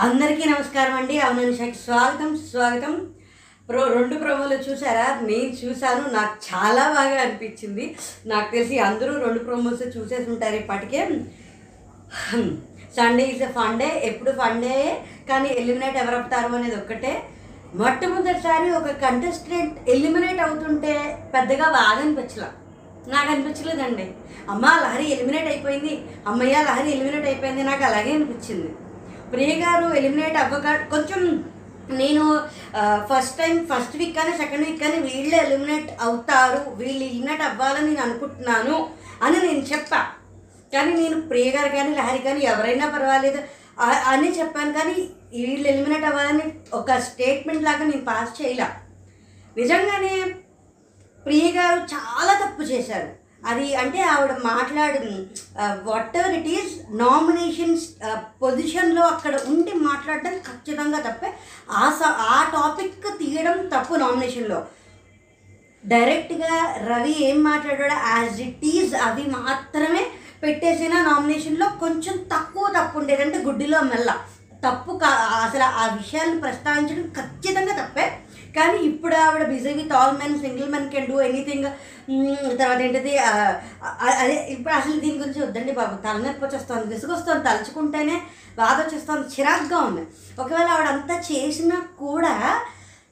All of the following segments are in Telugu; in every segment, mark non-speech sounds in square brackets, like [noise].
అందరికీ నమస్కారం అండి. అవుననిషాకి స్వాగతం స్వాగతం ప్రో రెండు ప్రోమోలు చూసారా? నేను చూశాను. నాకు చాలా బాగా అనిపించింది. నాకు తెలిసి అందరూ రెండు ప్రోమోస్ చూసేసి ఉంటారు ఇప్పటికే. సండే ఇస్ ఎ ఫండే ఎప్పుడు ఫండే కానీ ఎలిమినేట్ ఎవరు అవుతారు అనేది ఒక్కటే. మొట్టమొదటిసారి ఒక కంటెస్టెంట్ ఎలిమినేట్ అవుతుంటే పెద్దగా బాగా అనిపించలా. నాకు అనిపించలేదండి. అమ్మ లహరి ఎలిమినేట్ అయిపోయింది. అమ్మయ్య లహరి ఎలిమినేట్ అయిపోయింది. నాకు అలాగే అనిపించింది. ప్రియ గారు ఎలిమినేట్ అవ్వక కొంచెం నేను ఫస్ట్ టైం ఫస్ట్ వీక్ కానీ సెకండ్ వీక్ కానీ వీళ్ళు ఎలిమినేట్ అవుతారు వీళ్ళు ఎలిమినేట్ అవ్వాలని నేను అనుకుంటున్నాను అని నేను చెప్పా. కానీ నేను ప్రియ గారు కానీ లహరి కానీ ఎవరైనా పర్వాలేదు అని చెప్పాను కానీ వీళ్ళు ఎలిమినేట్ అవ్వాలని ఒక స్టేట్మెంట్ లాగా నేను పాస్ చేయలే. నిజంగానే ప్రియ గారు చాలా తప్పు చేశారు. అది అంటే ఆవిడ మాట్లాడు whatever it is nominations పొజిషన్లో అక్కడ ఉండి మాట్లాడడం ఖచ్చితంగా తప్పే. ఆ స ఆ టాపిక్ తీయడం తప్పు నామినేషన్లో డైరెక్ట్గా రవి ఏం మాట్లాడాడో యాజ్ ఇట్ ఈజ్ అవి మాత్రమే పెట్టేసిన నామినేషన్లో కొంచెం తక్కువ తప్పు ఉండేదంటే గుడ్డిలో మెల్ల. తప్పు కా అసలు ఆ విషయాలను ప్రస్తావించడం ఖచ్చితంగా తప్పే. కానీ ఇప్పుడు ఆవిడ busy with all men single men can do anything. తర్వాత ఏంటిది అదే ఇప్పుడు అసలు దీని గురించి వద్దండి బాబు. తలనొప్పి వచ్చేస్తుంది విసుగొస్తుంది తలుచుకుంటేనే బాధ వచ్చేస్తుంది చిరాగ్గా ఉంది. ఒకవేళ ఆవిడ అంతా చేసినా కూడా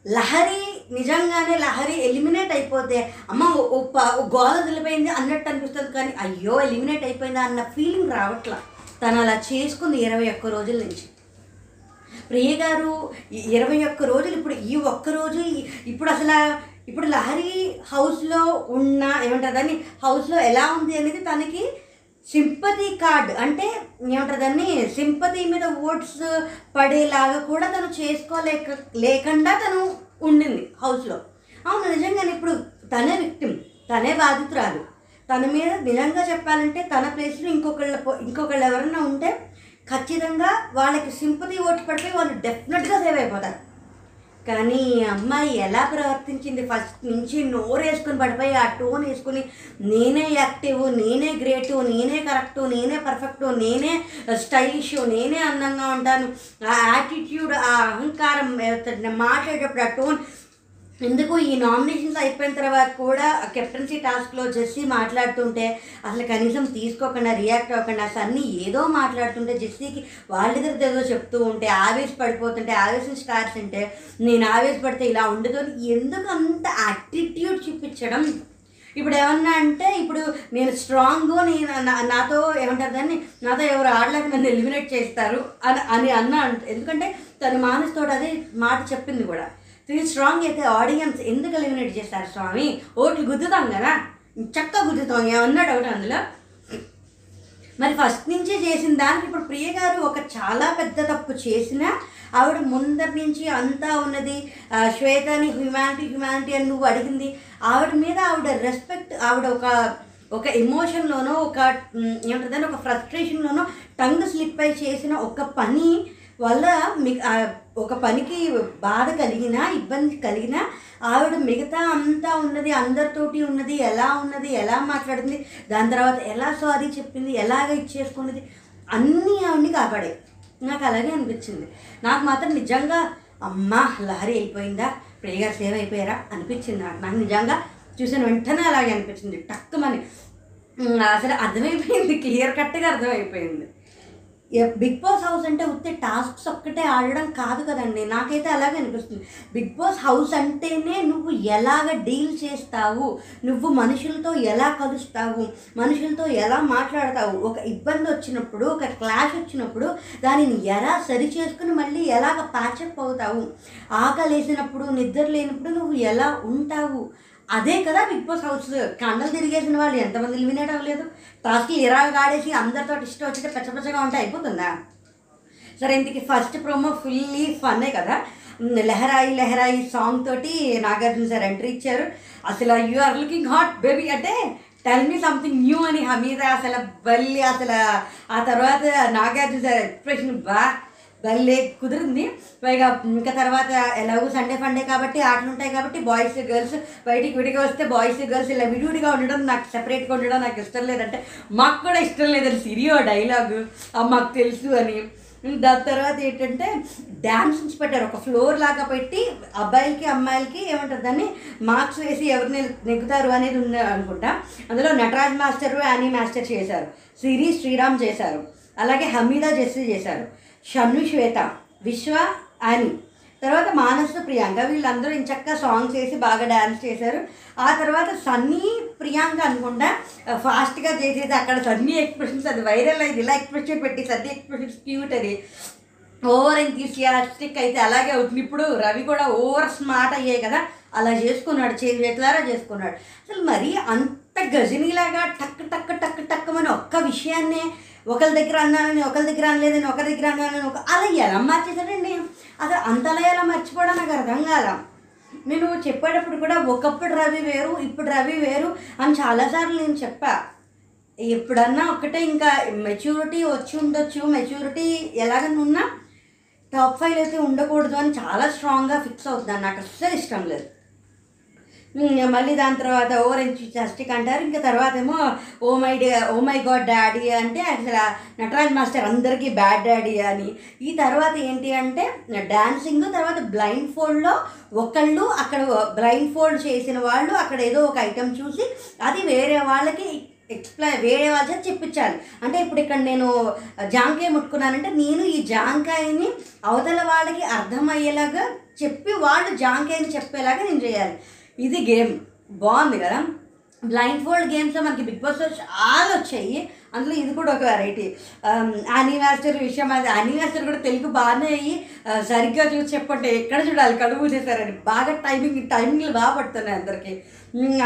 లహరి నిజంగానే లహరి ఎలిమినేట్ అయిపోతే అమ్మ ఓ- ఓ ప- గోల వదిలిపోయింది అన్నట్టు అనిపిస్తుంది కానీ అయ్యో ఎలిమినేట్ అయిపోయిందా అన్న ఫీలింగ్ రావట్లా. తను అలా చేసుకుంది ఇరవై ఒక్క రోజుల నుంచి. ప్రియ గారు ఇరవై ఒక్క రోజులు ఇప్పుడు ఈ ఒక్క రోజు ఇప్పుడు అసలు ఇప్పుడు లహరి హౌస్లో ఉన్న ఏమంటారు దాన్ని? హౌస్లో ఎలా ఉంది అనేది తనకి సింపతి కార్డ్ అంటే ఏమంటారు దాన్ని? సింపతి మీద ఓట్స్ పడేలాగా కూడా తను చేసుకోలేక లేకుండా తను ఉండింది హౌస్లో. అవును నిజంగానే ఇప్పుడు తనే విక్టిమ్ తనే బాధితురాలు. తన మీద నిజంగా చెప్పాలంటే తన ప్లేస్లో ఇంకొకళ్ళ పో- ఇంకొకళ్ళు ఎవరన్నా ఉంటే ఖచ్చితంగా వాళ్ళకి సింపతి ఓటు పడిపోయి వాళ్ళు డెఫినెట్గా సేవ్ అయిపోతారు. కానీ అమ్మాయి ఎలా ప్రవర్తించింది? ఫస్ట్ నుంచి నోరు వేసుకుని పడిపోయి ఆ టోన్ వేసుకుని నేనే యాక్టివ్ నేనే గ్రేట్ నేనే కరెక్టు నేనే పర్ఫెక్ట్ నేనే స్టైలిష్ నేనే అందంగా ఉంటాను. ఆ యాటిట్యూడ్ ఆ అహంకారం మాట్లాడేటప్పుడు ఆ టోన్ ఎందుకు ఈ నామినేషన్స్ అయిపోయిన తర్వాత కూడా కెప్టెన్సీ టాస్క్లో జెస్సీ మాట్లాడుతుంటే అసలు కనీసం తీసుకోకుండా రియాక్ట్ అవ్వకుండా సన్నీ ఏదో మాట్లాడుతుంటే జెస్సీకి వాళ్ళిద్దరితో ఏదో చెప్తూ ఉంటే ఆవేశ పడిపోతుంటే ఆవేశం స్టార్స్ ఉంటే నేను ఆవేశపడితే ఇలా ఉండదు అని ఎందుకు అంత యాటిట్యూడ్ చూపించడం? ఇప్పుడు ఏమన్నా అంటే ఇప్పుడు నేను స్ట్రాంగ్ నేను నా- నాతో ఏమంటారు దాన్ని? నాతో ఎవరు ఆడలేక నన్ను ఎలిమినేట్ చేస్తారు అని అని అన్న ఎందుకంటే తను మానసుతోటి అదే మాట చెప్పింది కూడా. త్రీ స్ట్రాంగ్ అయితే ఆడియన్స్ ఎందుకు ఎలిమినేట్ చేస్తారు స్వామి? ఓట్లు గుద్దుతాం కదా. చక్కగా గుద్దుతాం. ఏమన్నా డౌట్ అందులో? మరి ఫస్ట్ నుంచే చేసిన దానికి ఇప్పుడు ప్రియ గారు ఒక చాలా పెద్ద తప్పు చేసినా ఆవిడ ముందరి నుంచి అంతా ఉన్నది శ్వేతని హ్యుమానిటీ హ్యుమానిటీ అని నువ్వు అడిగింది. ఆవిడ మీద ఆవిడ రెస్పెక్ట్ ఆవిడ ఒక ఒక ఎమోషన్లోనో ఒక ఏమంటుందని ఒక ఫ్రస్ట్రేషన్లోనో టంగ్ స్లిప్ అయి చేసిన ఒక పని వల్ల మీ ఒక పనికి బాధ కలిగినా ఇబ్బంది కలిగినా ఆవిడ మిగతా అంతా ఉన్నది అందరితోటి ఉన్నది ఎలా ఉన్నది ఎలా మాట్లాడింది దాని తర్వాత ఎలా సారీ చెప్పింది ఎలాగ ఇచ్చేసుకున్నది అన్నీ ఆవిడని కాపాడాయి. నాకు అలాగే అనిపించింది. నాకు మాత్రం నిజంగా అమ్మా లహరి అయిపోయిందా ప్రియగా సేవ్ అయిపోయారా అనిపించింది నాకు. నాకు నిజంగా చూసిన వెంటనే అలాగే అనిపించింది. టక్కుమని. అసలు అర్థమైపోయింది క్లియర్ కట్గా అర్థమైపోయింది. బిగ్ బాస్ హౌస్ అంటే ఉత్తే టాస్క్స్ ఒక్కటే ఆడడం కాదు కదండి. నాకైతే అలాగే అనిపిస్తుంది. బిగ్ బాస్ హౌస్ అంటేనే నువ్వు ఎలాగ డీల్ చేస్తావు? నువ్వు మనుషులతో ఎలా కలుస్తావు? మనుషులతో ఎలా మాట్లాడతావు? ఒక ఇబ్బంది వచ్చినప్పుడు ఒక క్లాష్ వచ్చినప్పుడు దానిని ఎలా సరి చేసుకుని మళ్ళీ ఎలాగ ప్యాచప్ అవుతావు? ఆకలేసినప్పుడు నిద్ర లేనప్పుడు నువ్వు ఎలా ఉంటావు? అదే కదా బిగ్ బాస్ హౌస్. కండలు తిరిగేసిన వాళ్ళు ఎంతమంది ఎలిమినేట్ అవ్వలేదు? టాస్క్లు ఇరవై ఆడేసి అందరితో ఇష్టం వచ్చితే పెచ్చపెచ్చగా ఉంటే అయిపోతుందా? సరే ఇంటికి ఫస్ట్ ప్రోమో ఫుల్లీ ఫన్నే కదా? లెహరాయి లెహరాయి సాంగ్ తోటి నాగార్జున సార్ ఎంట్రీ ఇచ్చారు. అసలు you are looking hot baby అంటే టెల్ మీ సంథింగ్ న్యూ అని హమీద అసలు బల్లి అసలు ఆ తర్వాత నాగార్జున సార్ ఎక్స్ప్రెషన్ బా భలే కుదిరింది. పైగా ఇంకా తర్వాత ఎలాగో సండే ఫండే కాబట్టి ఆటలు ఉంటాయి కాబట్టి బాయ్స్ గర్ల్స్ బయటికి విడిగా వస్తే బాయ్స్ గర్ల్స్ ఇలా విడివిడిగా ఉండడం నాకు సెపరేట్గా ఉండడం నాకు ఇష్టం లేదంటే మాకు కూడా ఇష్టం లేదని సిరియో డైలాగు మాకు తెలుసు అని. దాని తర్వాత ఏంటంటే డ్యాన్స్ పెట్టారు. ఒక ఫ్లోర్ లాగా పెట్టి అబ్బాయిలకి అమ్మాయిలకి ఏమంటారు? దాన్ని మార్క్స్ వేసి ఎవరిని నెగ్గుతారు అనేది ఉంది అనుకుంటా. అందులో నటరాజ్ మాస్టర్ యానీ మాస్టర్ చేశారు. సిరి శ్రీరామ్ చేశారు. అలాగే హమీదా జెస్సీ చేశారు. షమ్ను శ్వేత విశ్వ అని. తర్వాత మానసు ప్రియాంక వీళ్ళందరూ ఇంచక్క సాంగ్స్ వేసి బాగా డ్యాన్స్ చేశారు. ఆ తర్వాత సన్నీ ప్రియాంక అనుకుంటా ఫాస్ట్గా చేసేది అక్కడ సన్నీ ఎక్స్ప్రెషన్స్ అది వైరల్ అయింది ఇలా ఎక్స్ప్రెషన్ పెట్టి సన్నీ ఎక్స్ప్రెషన్స్ క్యూట్ అది. ఓవర్ ఎంతూసియాస్టిక్ అయితే అలాగే అవుతుంది. ఇప్పుడు రవి కూడా ఓవర్ స్మార్ట్ అయ్యాయి కదా. అలా చేసుకున్నాడు చేతి చేతులారా చేసుకున్నాడు. అసలు మరి అంత గజనీలాగా టక్ టక్ టక్ టక్ అని ఒక్క విషయాన్నే ఒకరి దగ్గర అన్నానని ఒకరి దగ్గర అనలేదని ఒకరి దగ్గర అన్నానని ఒక అలా ఎలా మార్చేశాడండి? అసలు అంతలా ఎలా మర్చిపోవడం నాకు అర్థం కాల. నేను చెప్పేటప్పుడు కూడా ఒకప్పుడు రవి వేరు ఇప్పుడు రవి వేరు అని చాలాసార్లు నేను చెప్పా. ఎప్పుడన్నా ఒకటే ఇంకా మెచ్యూరిటీ వచ్చి ఉండొచ్చు మెచ్యూరిటీ ఎలాగనున్నా టాప్ ఫైవ్ అయితే ఉండకూడదు అని చాలా స్ట్రాంగ్గా ఫిక్స్ అవుతుంది నాకు అస్సలు ఇష్టం లేదు. మళ్ళీ దాని తర్వాత ఓరెంజ్ చస్టిక్ అంటారు. ఇంకా తర్వాత ఏమో oh my oh my god daddy అంటే అసలు నటరాజ్ మాస్టర్ అందరికీ బ్యాడ్ డాడీ అని. ఈ తర్వాత ఏంటి అంటే డాన్సింగ్ తర్వాత బ్లైండ్ ఫోల్డ్లో ఒకళ్ళు అక్కడ బ్లైండ్ ఫోల్డ్ చేసిన వాళ్ళు అక్కడ ఏదో ఒక ఐటెం చూసి అది వేరే వాళ్ళకి ఎక్స్ప్లెయిన్ వేరే వాళ్ళ చేత చెప్పించాలి. అంటే ఇప్పుడు ఇక్కడ నేను జాంకాయ ముట్టుకున్నానంటే నేను ఈ జాంకాయని అవతల వాళ్ళకి అర్థమయ్యేలాగా చెప్పి వాళ్ళు జాంకాయని చెప్పేలాగా నేను చేయాలి. ఇది గేమ్. బాగుంది కదా? బ్లైండ్ ఫోల్డ్ గేమ్స్లో మనకి బిగ్ బాస్లో చాలా వచ్చాయి. అందులో ఇది కూడా ఒక వెరైటీ అనివాస్టర్ um, విషయం అది అనివాస్టర్ కూడా తెలుగు బాగానే అయ్యి సరిగ్గా చూసి చెప్పండి ఎక్కడ చూడాలి? కడుపు చేశారని బాగా టైమింగ్ టైమింగ్లు బాగా పడుతున్నాయి అందరికీ.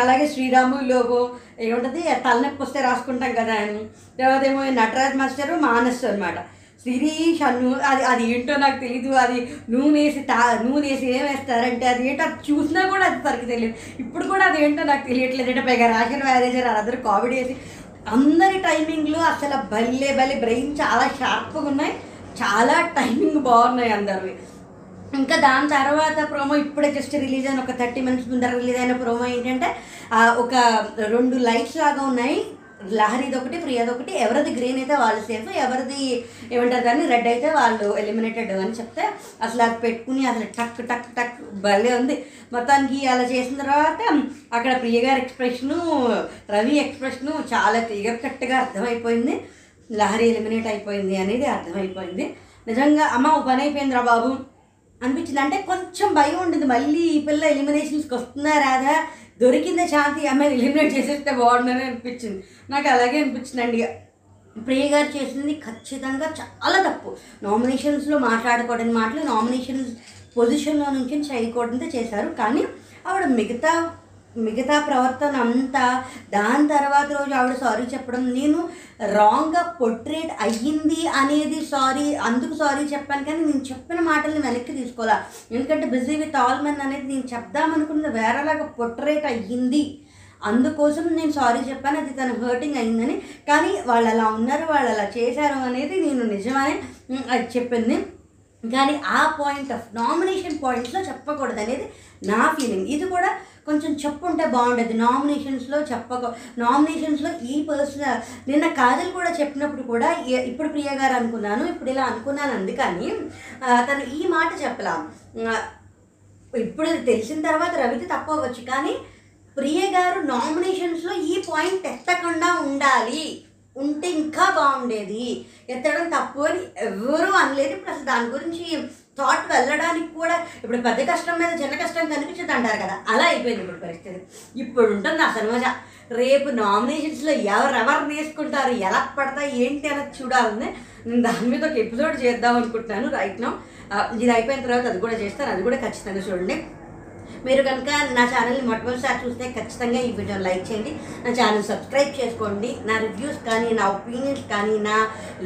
అలాగే శ్రీరాము లోగో ఏముంటుంది? తలనొప్పి వస్తే రాసుకుంటాం కదా అని. తర్వాత ఏమో నటరాజ్ మాస్టర్ మానస్ అనమాట శిరీష్ నూ అది అది ఏంటో నాకు తెలీదు. అది నూనె వేసి తా నూనె వేసి ఏం వేస్తారంటే అది ఏంటో అది చూసినా కూడా అది సరికి తెలియదు. ఇప్పుడు కూడా అది ఏంటో నాకు తెలియట్లేదు. అంటే పైగా రాషన్ మ్యారేజర్ అందరూ కామెడీ వేసి అందరి టైమింగ్లు అసలు భలే భలే బ్రెయిన్ చాలా షార్ప్గా ఉన్నాయి. చాలా టైమింగ్ బాగున్నాయి అందరివి. ఇంకా దాని తర్వాత ప్రోమో ఇప్పుడే జస్ట్ రిలీజ్ అయిన ఒక థర్టీ మినిట్స్ ముందర రిలీజ్ అయిన ప్రోమో ఏంటంటే ఒక రెండు లైట్స్ లాగా ఉన్నాయి. లహరిది ఒకటి ప్రియాది ఒకటి ఎవరిది గ్రీన్ అయితే వాళ్ళు సేఫ్ ఎవరిది ఏమంటారు దాన్ని రెడ్ అయితే వాళ్ళు ఎలిమినేటెడ్ అని చెప్తే అసలు అది పెట్టుకుని అసలు టక్ టక్ టక్ భలే ఉంది. మొత్తానికి అలా చేసిన తర్వాత అక్కడ ప్రియ గారి ఎక్స్ప్రెషను రవి ఎక్స్ప్రెషను చాలా క్లియర్ కట్గా అర్థమైపోయింది. లహరి ఎలిమినేట్ అయిపోయింది అనేది అర్థమైపోయింది. నిజంగా అమ్మ ఓ పని అయిపోయిందిరా బాబు. అనిపించింది అంటే కొంచెం భయం ఉంటుంది మళ్ళీ ఈ పిల్ల ఎలిమినేషన్స్కి వస్తున్నారా రాదా? దొరికిందే శాంతి అమ్మాయిని ఎలిమినేట్ చేసేస్తే బాగుండని అనిపించింది. నాకు అలాగే అనిపించింది అండి ప్రియ గారు చేసింది ఖచ్చితంగా చాలా తప్పు. నామినేషన్స్లో మాట్లాడకూడని మాటలు నామినేషన్స్ పొజిషన్లో నుంచి చేయకూడదంతా చేశారు. కానీ ఆవిడ మిగతా మిగతా ప్రవర్తన అంతా దాని తర్వాత రోజు ఆవిడ సారీ చెప్పడం. నేను రాంగ్గా పొట్రేట్ అయ్యింది అనేది సారీ అందుకు సారీ చెప్పాను కానీ నేను చెప్పిన మాటల్ని వెనక్కి తీసుకోవాలా? ఎందుకంటే బిజీ విత్ ఆల్ మెన్ అనేది నేను చెప్దామనుకున్నది వేరేలాగా పొట్రేట్ అయ్యింది. అందుకోసం నేను సారీ చెప్పాను అది తను హర్టింగ్ అయిందని కానీ వాళ్ళు అలా ఉన్నారు వాళ్ళు అలా చేశారు అనేది నేను నిజమని అది చెప్పింది. కానీ ఆ పాయింట్ ఆఫ్ నామినేషన్ పాయింట్స్లో చెప్పకూడదు అనేది నా ఫీలింగ్ ఇది కూడా కొంచెం చెప్పుంటే బాగుండేది. నామినేషన్స్లో చెప్పక నామినేషన్స్లో ఈ పర్సన్ నిన్న కాజల్ కూడా చెప్పినప్పుడు కూడా ఇప్పుడు ప్రియ గారు అనుకున్నాను ఇప్పుడు ఇలా అనుకున్నాను అందుకని తను ఈ మాట చెప్పలా. ఇప్పుడు తెలిసిన తర్వాత రవికి తప్పవచ్చు కానీ ప్రియ గారు నామినేషన్స్లో ఈ పాయింట్ ఎత్తకుండా ఉండాలి. ఉంటే ఇంకా బాగుండేది. ఎత్తడం తప్పు అని ఎవరూ అనలేదు. ఇప్పుడు అసలు దాని గురించి థాట్ వెళ్ళడానికి కూడా ఇప్పుడు పెద్ద కష్టం మీద చిన్న కష్టం కనిపించదు అంటారు కదా. అలా అయిపోయింది ఇప్పుడు పరిస్థితి. ఇప్పుడు ఉంటుంది అసలు మజా రేపు నామినేషన్స్లో ఎవరెవరు వేసుకుంటారు ఎలా పడతాయి ఏంటి అనేది చూడాలని నేను దాని మీద ఒక ఎపిసోడ్ చేద్దాం అనుకుంటున్నాను రైట్ నో ఇది అయిపోయిన తర్వాత అది కూడా చేస్తాను. అది కూడా ఖచ్చితంగా చూడండి. మీరు కనుక నా ఛానల్ని మొట్టమొదటిసారి చూస్తే ఖచ్చితంగా ఈ వీడియో లైక్ చేయండి. నా ఛానల్ సబ్స్క్రైబ్ చేసుకోండి. నా రివ్యూస్ కానీ నా ఒపీనియన్స్ కానీ నా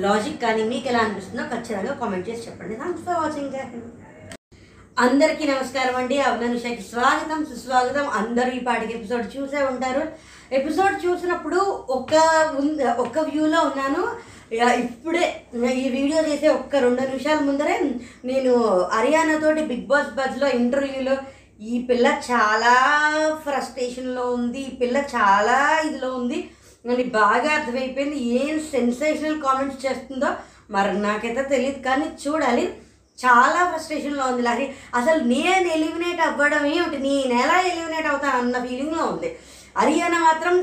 లాజిక్ కానీ మీకు ఎలా అనిపిస్తుందో ఖచ్చితంగా కామెంట్ చేసి చెప్పండి. థ్యాంక్స్ ఫర్ వాచింగ్ అందరికీ నమస్కారం అండి. అవనానుషకి స్వాగతం సుస్వాగతం. అందరూ ఈ పాటికి ఎపిసోడ్ చూసే ఉంటారు. ఎపిసోడ్ చూసినప్పుడు ఒక ఒక వ్యూలో ఉన్నాను. ఇప్పుడే ఈ వీడియో చేసే ఒక్క రెండు నిమిషాల ముందరే నేను హర్యానా తోటి బిగ్ బాస్ బజ్లో ఇంటర్వ్యూలో ఈ పిల్ల చాలా ఫ్రస్ట్రేషన్లో ఉంది ఈ పిల్ల చాలా ఇదిలో ఉంది. అని బాగా అర్థమైపోయింది ఏం సెన్సేషనల్ కామెంట్స్ చేస్తుందో మరి నాకైతే తెలియదు కానీ చూడాలి చాలా ఫ్రస్ట్రేషన్లో ఉంది లహరి. అసలు నేను ఎలిమినేట్ అవ్వడం ఏమిటి నేను ఎలా ఎలిమినేట్ అవుతాను అన్న ఫీలింగ్లో ఉంది. అరియానా మాత్రం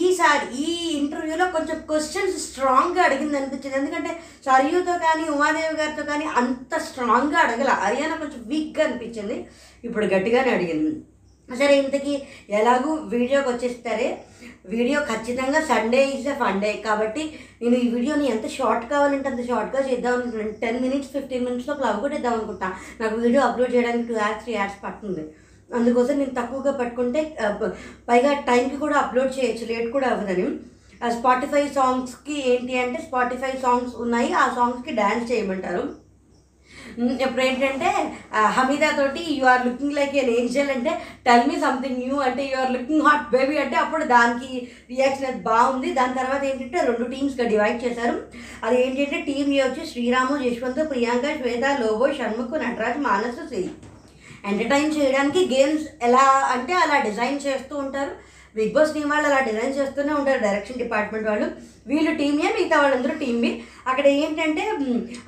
ఈసారి ఈ ఇంటర్వ్యూలో కొంచెం క్వశ్చన్స్ స్ట్రాంగ్గా అడిగింది అనిపించింది. ఎందుకంటే సరియుతో కానీ ఉమాదేవి గారితో కానీ అంత స్ట్రాంగ్గా అడగల. హరియానా కొంచెం వీక్గా అనిపించింది. ఇప్పుడు గట్టిగానే అడిగింది. సరే ఇంతకీ ఎలాగూ వీడియోకి వచ్చేస్తారే వీడియో ఖచ్చితంగా సండే ఈజ్ ఎ ఫండే కాబట్టి నేను ఈ వీడియోని ఎంత షార్ట్ కావాలంటే అంత షార్ట్గా చేద్దాం అనుకుంటున్నాను. టెన్ మినిట్స్ ఫిఫ్టీన్ మినిట్స్లో ప్లవ్ కూడా ఇద్దాం అనుకుంటా నాకు వీడియో అప్లోడ్ చేయడానికి టూ యాడ్స్ త్రీ యాడ్స్ పడుతుంది. అందుకోసం నేను తక్కువగా పట్టుకుంటే పైగా టైంకి కూడా అప్లోడ్ చేయొచ్చు లేట్ కూడా అవ్వదని. స్పాటిఫై సాంగ్స్కి ఏంటి అంటే స్పాటిఫై సాంగ్స్ ఉన్నాయి ఆ సాంగ్స్కి డ్యాన్స్ చేయమంటారు. ఇప్పుడు ఏంటంటే హమీదా తోటి you are looking like an angel అంటే టెల్ మీ సంథింగ్ న్యూ అంటే you are looking hot baby అంటే అప్పుడు దానికి రియాక్షన్ అది బాగుంది. దాని తర్వాత ఏంటంటే రెండు టీమ్స్గా డివైడ్ చేశారు. అది ఏంటంటే టీమ్ ఏ వచ్చి శ్రీరాము యశ్వంత్ ప్రియాంక శ్వేత లోబో షణ్ముఖ్ నటరాజ్ మానసు శ్రీ. ఎంటర్టైన్ చేయడానికి గేమ్స్ ఎలా అంటే అలా డిజైన్ చేస్తూ ఉంటారు. బిగ్ బాస్ టీం వాళ్ళు అలా డిజైన్ చేస్తూనే ఉంటారు డైరెక్షన్ డిపార్ట్మెంట్ వాళ్ళు. వీళ్ళు టీమే మిగతా వాళ్ళందరూ టీమ్ బి అక్కడ ఏంటంటే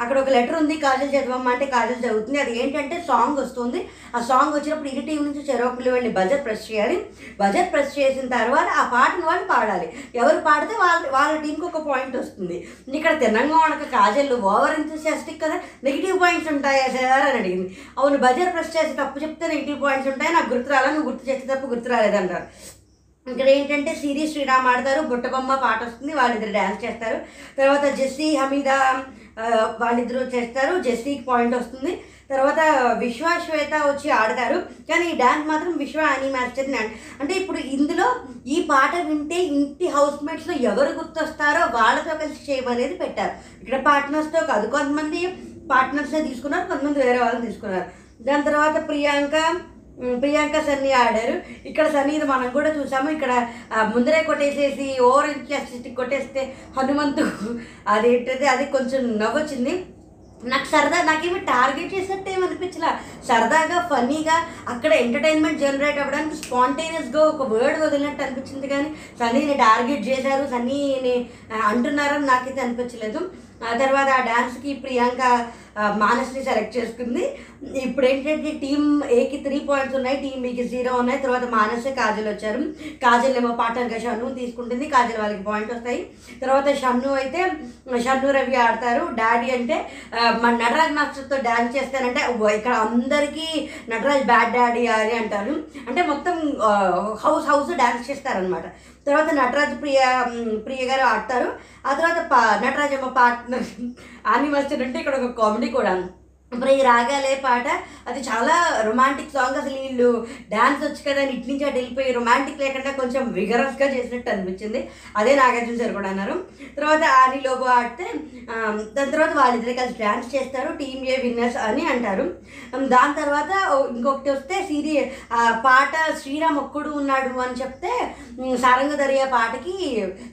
అక్కడ ఒక లెటర్ ఉంది కాజల్ చదవమ్మ అంటే కాజల్ చదువుతుంది అది ఏంటంటే సాంగ్ వస్తుంది. ఆ సాంగ్ వచ్చినప్పుడు ఇరు టీం నుంచి చెరోకులు వెళ్ళి బజెట్ ప్రెస్ చేయాలి. బజెట్ ప్రెస్ చేసిన తర్వాత ఆ పాటను వాళ్ళు పాడాలి. ఎవరు పాడితే వాళ్ళ వాళ్ళ టీంకి ఒక పాయింట్ వస్తుంది. ఇక్కడ తిన్నంగా ఉండక కాజల్ ఓవర్ ఎంతూసియాస్టిక్ కదా నెగిటివ్ పాయింట్స్ ఉంటాయా సార్? అని అడిగింది. అవును బజెట్ ప్రెస్ చేసి తప్పు చెప్తే నెగిటివ్ పాయింట్స్ ఉంటాయి? నాకు గుర్తు రాలా? నువ్వు గుర్తు చేస్తే తప్పు గుర్తు రాలేదంటారు. ఇక్కడ ఏంటంటే సిరి శ్రీరామ్ ఆడతారు బుట్టబొమ్మ పాట వస్తుంది వాళ్ళిద్దరు డ్యాన్స్ చేస్తారు. తర్వాత జెస్సీ హమీదా వాళ్ళిద్దరూ చేస్తారు జెస్సీకి పాయింట్ వస్తుంది. తర్వాత విశ్వ శ్వేత వచ్చి ఆడతారు. కానీ ఈ డ్యాన్స్ మాత్రం విశ్వ అని మ్యాచ్ అంటే ఇప్పుడు ఇందులో ఈ పాట వింటే ఇంటి హౌస్ మేట్స్లో ఎవరు గుర్తొస్తారో వాళ్ళతో కలిసి చేయమనేది పెట్టారు. ఇక్కడ పార్ట్నర్స్తో కాదు కొంతమంది పార్ట్నర్సే తీసుకున్నారు కొంతమంది వేరే వాళ్ళని తీసుకున్నారు. దాని తర్వాత ప్రియాంక ప్రియాంక సన్నీ ఆడారు. ఇక్కడ సన్నీది మనం కూడా చూసాము. ఇక్కడ ముందరే కొట్టేసేసి ఓవర్ ఇంట్రెస్ట్ కొట్టేస్తే హనుమంతు [laughs] అది అదేంటది అది కొంచెం నవ్వొచ్చింది. నాకు సరదా నాకేమి టార్గెట్ చేసినట్టు ఏమి అనిపించలా. సరదాగా ఫన్నీగా అక్కడ ఎంటర్టైన్మెంట్ జనరేట్ అవ్వడానికి స్పాంటేనియస్గా ఒక వర్డ్ వదిలినట్టు అనిపించింది కానీ సన్నీని టార్గెట్ చేశారు సన్నీని అంటున్నారని నాకైతే అనిపించలేదు. ఆ తర్వాత ఆ డాన్స్కి ప్రియాంక మానస్ని సెలెక్ట్ చేసుకుంది. ఇప్పుడు ఏంటంటే టీం ఏకి త్రీ పాయింట్స్ ఉన్నాయి టీం బికి జీరో ఉన్నాయి. తర్వాత మానసే కాజల్ వచ్చారు. కాజల్ ఏమో పాటర్గా షన్ను తీసుకుంటుంది. కాజల్ వాళ్ళకి పాయింట్ వస్తాయి. తర్వాత షన్ను అయితే షన్ను రవి ఆడతారు. డాడీ అంటే మన నటరాజ్ మాస్టర్తో డ్యాన్స్ చేస్తానంటే ఇక్కడ అందరికీ నటరాజ్ బ్యాడ్ డాడీ అని అంటారు. అంటే మొత్తం హౌస్ హౌస్ డ్యాన్స్ చేస్తారనమాట తర్వాత నటరాజ్ ప్రియ ప్రియ గారు ఆడతారు. ఆ తర్వాత పా నటరాజ్ ఏమో పార్ట్నర్ ఆని మాస్టర్ అంటే ఇక్కడ ఒక కామెడీ కూడా. ఇప్పుడు ఈ రాగాలే పాట అది చాలా రొమాంటిక్ సాంగ్ అసలు వీళ్ళు డ్యాన్స్ వచ్చి కదా ఇటు నుంచి అటు వెళ్ళిపోయి రొమాంటిక్ లేకుండా కొంచెం విగరస్గా చేసినట్టు అనిపించింది. అదే నాగార్జున సార్ కూడా అన్నారు. తర్వాత ఆని లోబో ఆడితే దాని తర్వాత వాళ్ళిద్దరు కలిసి డ్యాన్స్ చేస్తారు టీమ్ ఏ విన్నర్స్ అని అంటారు. దాని తర్వాత ఇంకొకటి వస్తే సిరి ఆ పాట శ్రీరామ్ ఒక్కడు ఉన్నాడు అని చెప్తే సారంగ దరియా పాటకి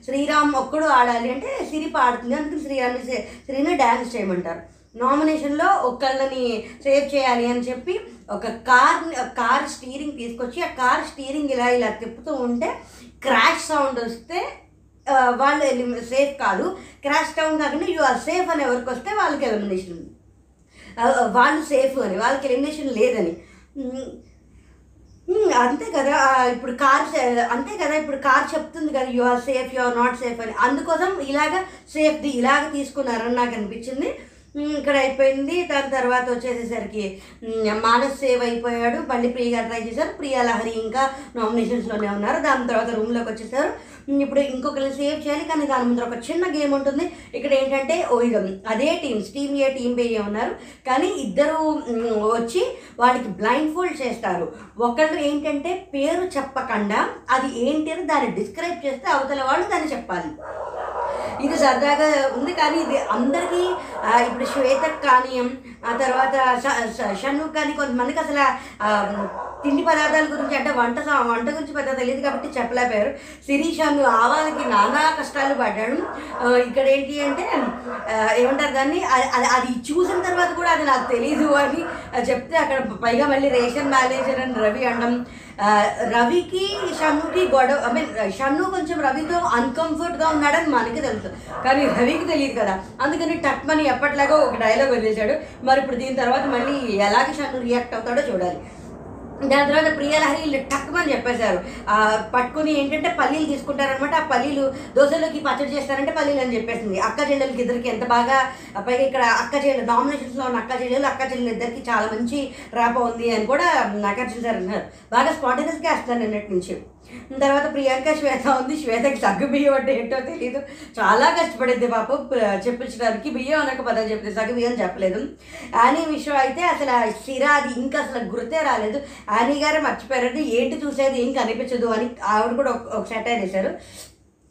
శ్రీరామ్ ఒక్కడు ఆడాలి అంటే సిరి పాడుతుంది. అందుకని శ్రీరామ్ శ్రీని డ్యాన్స్ చేయమంటారు. నామినేషన్లో ఒకళ్ళని సేవ్ చేయాలి అని చెప్పి ఒక కార్ కార్ స్టీరింగ్ తీసుకొచ్చి ఆ కార్ స్టీరింగ్ ఇలా ఇలా తిప్పుతూ ఉంటే క్రాష్ సౌండ్ వస్తే వాళ్ళు సేఫ్ కాదు. క్రాష్ సౌండ్ కాకుండా యు ఆర్ సేఫ్ అని ఎవరికి వస్తే వాళ్ళకి ఎలిమినేషన్. వాళ్ళు సేఫ్ అని వాళ్ళకి ఎలిమినేషన్ లేదని. అంతే కదా ఇప్పుడు కార్ అంతే కదా ఇప్పుడు కార్ చెప్తుంది కదా you are safe you are not safe అని. అందుకోసం ఇలాగ సేఫ్ది ఇలాగ తీసుకున్నారని నాకు అనిపించింది. ఇక్కడ అయిపోయింది. దాని తర్వాత వచ్చేసేసరికి మానస్ సేవ్ అయిపోయాడు. మళ్ళీ ప్రియ గారు ట్రై చేశారు. ప్రియా లహరి ఇంకా నామినేషన్స్లోనే ఉన్నారు. దాని తర్వాత రూమ్లోకి వచ్చేసారు. ఇప్పుడు ఇంకొకరిని సేవ్ చేయాలి కానీ దాని ముందర ఒక చిన్న గేమ్ ఉంటుంది. ఇక్కడ ఏంటంటే ఓ ఇక అదే teams team A team B ఉన్నారు. కానీ ఇద్దరు వచ్చి వాళ్ళకి బ్లైండ్ ఫోల్డ్ చేస్తారు. ఒకళ్ళు ఏంటంటే పేరు చెప్పకుండా అది ఏంటి అని దాన్ని డిస్క్రైబ్ చేస్తే అవతల వాళ్ళు దాన్ని చెప్పాలి. ఇది సరదాగా ఉంది కానీ ఇది అందరికీ ఇప్పుడు శ్వేతకు కానీ ఆ తర్వాత షన్ను కానీ కొంతమందికి అసలు తిండి పదార్థాల గురించి అంటే వంట వంట గురించి పెద్ద తెలియదు కాబట్టి చెప్పలేకపోయారు. శిరీష్ అందు ఆవాలకి నానా కష్టాలు పడ్డాడు. ఇక్కడ ఏంటి అంటే ఏమంటారు దాన్ని? అది అది- చూసిన తర్వాత కూడా అది నాకు తెలీదు అని చెప్తే అక్కడ పైగా మళ్ళీ రేషన్ మేనేజర్ అని రవి అనడం. రవికి షన్నుకి గొడవ ఐ మీన్ షన్ను కొంచెం రవితో అన్కంఫర్ట్గా ఉన్నాడని మనకి తెలుసు. కానీ రవికి తెలియదు కదా. అందుకని టక్మని ఎప్పట్లాగో ఒక డైలాగ్ వదిలేశాడు. మరి ఇప్పుడు దీని తర్వాత మళ్ళీ ఎలాగే షన్ను రియాక్ట్ అవుతాడో చూడాలి. దాని తర్వాత ప్రియలహరి వీళ్ళు టక్కుమని చెప్పేశారు. పట్టుకుని ఏంటంటే పల్లీలు తీసుకుంటారనమాట ఆ పల్లీలు దోశలోకి పచ్చడి చేస్తారంటే పల్లీలు అని చెప్పేసింది. అక్క చెల్లెలకి ఇద్దరికి ఎంత బాగా పైగా ఇక్కడ అక్క చెల్లెలు నామినేషన్స్లో ఉన్న అక్క చెల్లెలు అక్క చెల్లెలు ఇద్దరికి చాలా మంచి రాప ఉంది అని కూడా నాకు సార్ అన్నారు. బాగా స్పాంటేనియస్గా వేస్తారు నిన్నటి నుంచి. [laughs] తర్వాత ప్రియాంక శ్వేత ఉంది. శ్వేతకి సగ్గు బియ్యం అంటే ఏంటో తెలియదు చాలా కష్టపడింది పాపం చెప్పించడానికి బియ్యం అనక పదం చెప్పింది సగ్గు బియ్యం చెప్పలేదు. యానీ విషయం అయితే అసలు సిరా అది ఇంకా అసలు గుర్తే రాలేదు. యానీ గారు మర్చిపోయారు ఏంటి చూసేది ఏం కనిపించదు అని ఆవిడ కూడా ఒక- సెటైర్ వేశారు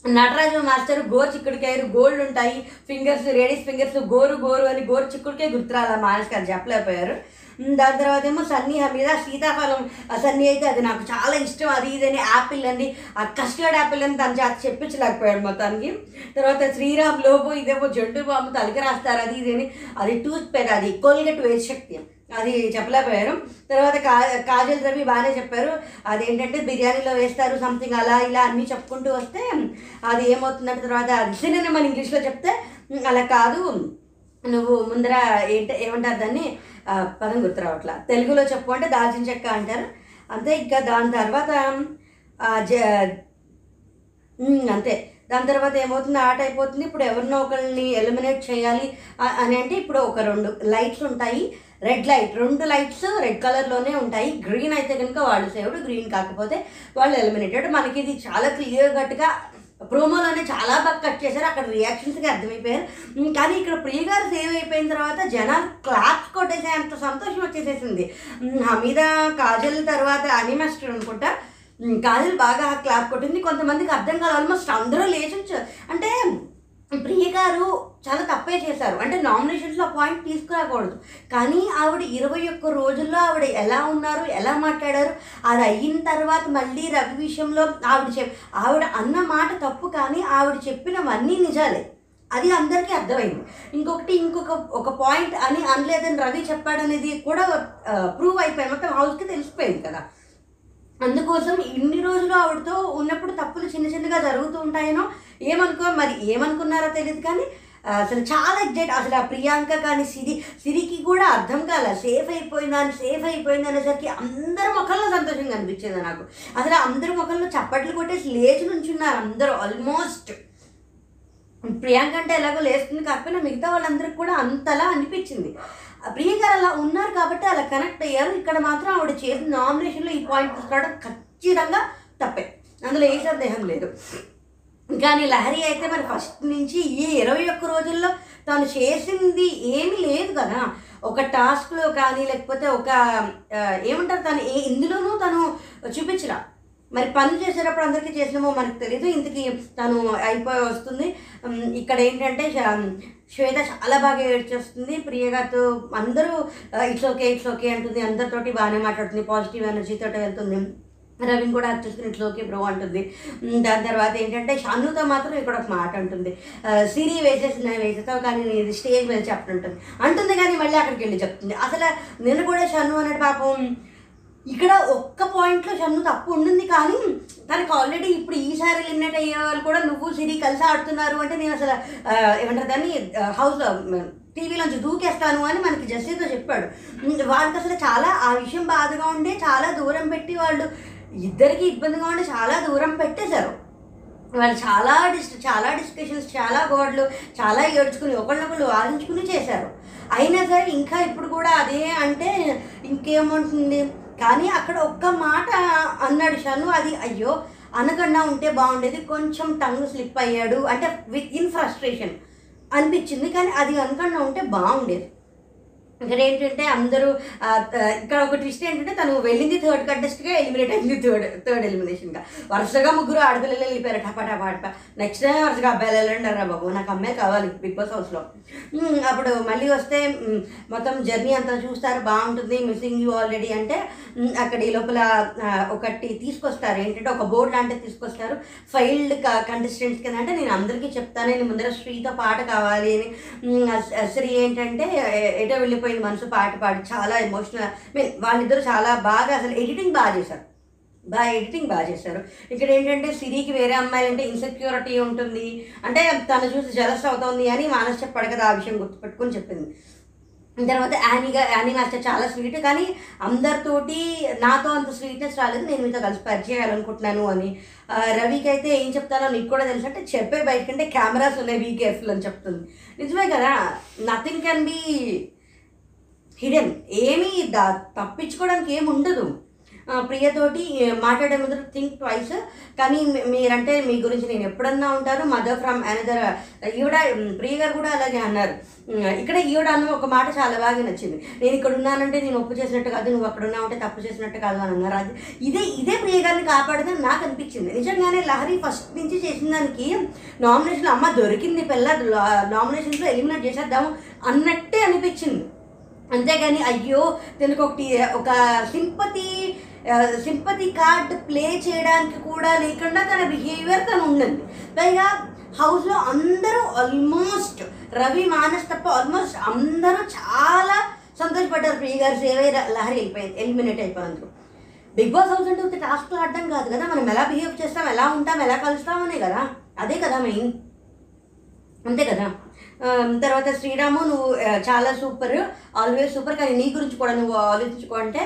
నటరాజు మాస్టర్ గోరు చిక్కుడికాయలు గోల్డ్ ఉంటాయి. ఫింగర్స్ లేడీస్ ఫింగర్స్ గోరు గోరు అని గోరు చిక్కుడికాయ గుర్తురాల మానస్ గారు చెప్పలేకపోయారు. దాని తర్వాత ఏమో సన్నీ మీద సీతాఫలం సన్నీ అయితే అది నాకు చాలా ఇష్టం. అది ఇది అని యాపిల్ అని ఆ కస్టర్డ్ యాపిల్ అని తన చేత చెప్పించలేకపోయాడు మొత్తానికి. తర్వాత శ్రీరామ్ లోపు ఇదేమో జంటు బాంబు తలకి రాస్తారు. అది ఇది అని అది టూత్ పేర్ అది కోల్గేట్ వేస్ట్ శక్తి. అది చెప్పలేకపోయారు. తర్వాత కా కాజల్ రవి బాగానే చెప్పారు. అదేంటంటే బిర్యానీలో వేస్తారు సంథింగ్ అలా ఇలా అన్నీ చెప్పుకుంటూ వస్తే అది ఏమవుతుందంటే తర్వాత అది సినిమా మన ఇంగ్లీష్లో చెప్తే అలా కాదు. నువ్వు ముందర ఏంట ఏమంటారు దాన్ని? పదం గుర్తు రావట్లా తెలుగులో చెప్పు అంటే దాల్చిన చెక్క అంటారు. అంతే ఇంకా దాని తర్వాత జ అంతే. దాని తర్వాత ఏమవుతుంది? ఆట అయిపోతుంది. ఇప్పుడు ఎవరినో ఒకరిని ఎలిమినేట్ చేయాలి అని అంటే ఇప్పుడు ఒక రెండు లైట్స్ ఉంటాయి. Red light. రెండు లైట్స్ రెడ్ కలర్లోనే ఉంటాయి. గ్రీన్ అయితే కనుక వాళ్ళు సేవుడు గ్రీన్ కాకపోతే వాళ్ళు ఎలిమినేటెడ్. మనకి ఇది చాలా క్లియర్ కట్గా ప్రోమోలోనే చాలా బాగా కట్ చేశారు. అక్కడ రియాక్షన్స్కి అర్థమైపోయారు. కానీ ఇక్కడ ప్రియగారు సేవ్ అయిపోయిన తర్వాత జనాలు క్లాప్స్ కొట్టేసే అంత సంతోషం వచ్చేసేసింది. హమీద కాజల్ తర్వాత అనిమాస్టర్ అనుకుంటా. కాజల్ బాగా క్లాప్ కొట్టింది. కొంతమందికి అర్థం కాదు ఆల్మోస్ట్ అందరూ లేచొచ్చు అంటే ప్రియ గారు చాలా తప్పే చేశారు. అంటే నామినేషన్స్లో పాయింట్ తీసుకురాకూడదు. కానీ ఆవిడ ఇరవై ఒక్క రోజుల్లో ఆవిడ ఎలా ఉన్నారు ఎలా మాట్లాడారు అది అయిన తర్వాత మళ్ళీ రవి విషయంలో ఆవిడ చెప్ ఆవిడ అన్న మాట తప్పు కానీ ఆవిడ చెప్పినవన్నీ నిజాలే. అది అందరికీ అర్థమైంది. ఇంకొకటి ఇంకొక ఒక పాయింట్ అని అనలేదని రవి చెప్పాడనేది కూడా ప్రూవ్ అయిపోయింది. మొత్తం హౌస్కి తెలిసిపోయింది కదా. అందుకోసం ఇన్ని రోజులు ఆవిడతో ఉన్నప్పుడు తప్పులు చిన్న చిన్నగా జరుగుతూ ఉంటాయనో ఏమనుకో మరి ఏమనుకున్నారో తెలియదు కానీ అసలు చాలా ఎగ్జైట్ అసలు ఆ ప్రియాంక కానీ సిరి సిరికి కూడా అర్థం కాల సేఫ్ అయిపోయిందా సేఫ్ అయిపోయింది అనేసరికి అందరి ముఖంలో సంతోషంగా అనిపించింది నాకు. అసలు అందరి ముఖంలో చప్పట్లు కొట్టేసి లేచి నుంచున్నారు అందరూ ఆల్మోస్ట్. ప్రియాంక అంటే ఎలాగో లేస్తుంది కాకపోయినా మిగతా వాళ్ళందరికీ కూడా అంతలా అనిపించింది. ఆ ప్రియాంక గారు అలా ఉన్నారు కాబట్టి అలా కనెక్ట్ అయ్యారు. ఇక్కడ మాత్రం ఆవిడ చేసిన నామినేషన్లో ఈ పాయింట్ తీసుకురావడం ఖచ్చితంగా తప్పే. అందులో ఏ సందేహం లేదు. కానీ లహరి అయితే మరి ఫస్ట్ నుంచి ఈ ఇరవై ఒక్క రోజుల్లో తను చేసింది ఏమీ లేదు కదా. ఒక టాస్క్లో కానీ లేకపోతే ఒక ఏమంటారు తను ఏ ఇందులోనూ తను చూపించరా మరి పని చేసేటప్పుడు అందరికీ చేసినామో మనకు తెలియదు ఇంతకీ తను అయిపోయి వస్తుంది. ఇక్కడ ఏంటంటే శ్వేత చాలా బాగా ఏడ్చేస్తుంది. ప్రియ గారితో అందరూ ఇట్స్ ఓకే ఇట్స్ ఓకే అంటుంది. అందరితోటి బాగానే మాట్లాడుతుంది. పాజిటివ్ ఎనర్జీతో వెళ్తుంది. రవిని కూడా చూసుకుని ఇట్స్ ఓకే బ్రో అంటుంది. దాని తర్వాత ఏంటంటే షన్నుతో మాత్రం ఇక్కడ ఒక మాట ఉంటుంది సిరి వేసేసి నేను వేసేస్తావు కానీ నేను ఇది స్టేజ్ మీద చెప్పనుంటుంది. అంటుంది కానీ మళ్ళీ అక్కడికి వెళ్ళి చెప్తుంది. అసలు నేను కూడా షన్ను అనే పాపం. ఇక్కడ ఒక్క పాయింట్లో షన్ను తప్పు ఉండింది కానీ తనకు ఆల్రెడీ ఇప్పుడు ఈసారి ఎలిమినేట్ అయ్యే వాళ్ళు కూడా నువ్వు సిరి కలిసి ఆడుతున్నారు అంటే నేను అసలు ఏమంటారు దాన్ని హౌస్లో టీవీలోంచి దూకేస్తాను అని మనకి జస్సీతో చెప్పాడు. వాళ్ళకి అసలు చాలా ఆ విషయం బాధగా ఉండే చాలా దూరం పెట్టి వాళ్ళు ఇద్దరికి ఇబ్బందిగా ఉండి చాలా దూరం పెట్టేశారు. వాళ్ళు చాలా డిస్ చాలా డిస్కషన్స్ చాలా గోడలు చాలా ఏడ్చుకుని ఒకళ్ళొకళ్ళు వాదించుకుని చేశారు. అయినా సరే ఇంకా ఇప్పుడు కూడా అదే అంటే ఇంకేముంటుంది? కానీ అక్కడ ఒక్క మాట అన్నాడు షను అది అయ్యో అనకుండా ఉంటే బాగుండేది కొంచెం టంగ్ స్లిప్ అయ్యాడు అంటే విత్ ఇన్ ఫ్రస్ట్రేషన్ అనిపించింది కానీ అది అనకుండా ఉంటే బాగుండేది. ఇక్కడ ఏంటంటే అందరూ ఇక్కడ ఒక ట్విస్ట్ ఏంటంటే తను వెళ్ళింది థర్డ్ కంటెస్ట్గా ఎలిమినేట్ అయింది థర్డ్ థర్డ్ ఎలిమినేషన్గా వరుసగా ముగ్గురు ఆడపిల్లలు వెళ్ళిపోయారు. టపా టపా టపా. నెక్స్ట్ టైం వరుసగా అబ్బాయిలు వెళ్ళండి బాబు నాకు అమ్మాయి కావాలి బిగ్ బాస్ హౌస్లో. అప్పుడు మళ్ళీ వస్తే మొత్తం జర్నీ అంతా చూస్తారు బాగుంటుంది మిస్సింగ్ యూ ఆల్రెడీ అంటే అక్కడ ఈ లోపల ఒకటి తీసుకొస్తారు. ఏంటంటే ఒక బోర్డు లాంటిది తీసుకొస్తారు. ఫైల్డ్ కంటెస్టెంట్స్ కింద అంటే నేను అందరికీ చెప్తాను నేను ముందర శ్రీతో పాట కావాలి అని. శ్రీ ఏంటంటే ఎటో వెళ్ళిపోయి మీద మనసు పాట పాడి చాలా ఎమోషనల్ మీన్ వాళ్ళిద్దరూ చాలా బాగా అసలు ఎడిటింగ్ బాగా చేశారు. బాగా ఎడిటింగ్ బాగా చేశారు. ఇక్కడ ఏంటంటే సిరికి వేరే అమ్మాయిలు అంటే ఇన్సెక్యూరిటీ ఉంటుంది. అంటే తను చూసి జలస్ అవుతుంది అని మానస్ చెప్పాడు కదా ఆ విషయం గుర్తుపెట్టుకుని చెప్పింది. తర్వాత యానీగా యానీ మాస్టర్ చాలా స్వీట్ కానీ అందరితోటి నాతో అంత స్వీట్నెస్ రాలేదు. నేను మీతో కలిసి పరిచయాలనుకుంటున్నాను చేయాలనుకుంటున్నాను అని రవికి అయితే ఏం చెప్తానో నీకు కూడా తెలుసు అంటే చెప్పే బయటకంటే కెమెరాస్ ఉన్నాయి బీ కేర్ఫుల్ అని చెప్తుంది. నిజమే కదా నథింగ్ కెన్ బీ హిడెన్. ఏమీ దా తప్పించుకోవడానికి ఏమి ఉండదు. ప్రియతోటి మాట్లాడే ముందు థింక్ ట్వైస్. కానీ మీరంటే మీ గురించి నేను ఎప్పుడన్నా ఉంటాను. మదర్ ఫ్రమ్ అనదర్ ఈవిడ ప్రియ గారు కూడా అలాగే అన్నారు. ఇక్కడ ఈవిడ అన్న ఒక మాట చాలా బాగా నచ్చింది. నేను ఇక్కడ ఉన్నానంటే నేను ఒప్పు చేసినట్టు కాదు నువ్వు అక్కడ ఉన్నావు అంటే తప్పు చేసినట్టు కాదు అని అన్నారు. అది ఇదే ఇదే ప్రియ గారిని కాపాడదని నాకు అనిపించింది. నిజంగానే లహరి ఫస్ట్ నుంచి చేసిన దానికి నామినేషన్లో అమ్మ దొరికింది పిల్ల. నామినేషన్స్లో ఎలిమినేట్ చేసేద్దాము అన్నట్టే అనిపించింది. అంతేగాని అయ్యో దీనికి ఒకటి ఒక సింపతి సింపతి కార్డ్ ప్లే చేయడానికి కూడా లేకుండా తన బిహేవియర్ తను ఉండింది పైగా హౌస్లో అందరూ ఆల్మోస్ట్ రవి మానస్ తప్ప ఆల్మోస్ట్ అందరూ చాలా సంతోషపడ్డారు. ప్రియ గారు సేవై లహరి వెళ్ళిపోయింది. ఎలిమినేట్ అయిపోయినందుకు బిగ్ బాస్ హౌస్ అంటే ఒక టాస్క్లు ఆడడం కాదు కదా మనం ఎలా బిహేవ్ చేస్తాం ఎలా ఉంటాం ఎలా కలుస్తాం అనే కదా. అదే కదా మెయిన్. అంతే కదా? తర్వాత శ్రీరాము నువ్వు చాలా సూపర్ ఆల్వేస్ సూపర్ కానీ నీ గురించి కూడా నువ్వు ఆలోచించుకో అంటే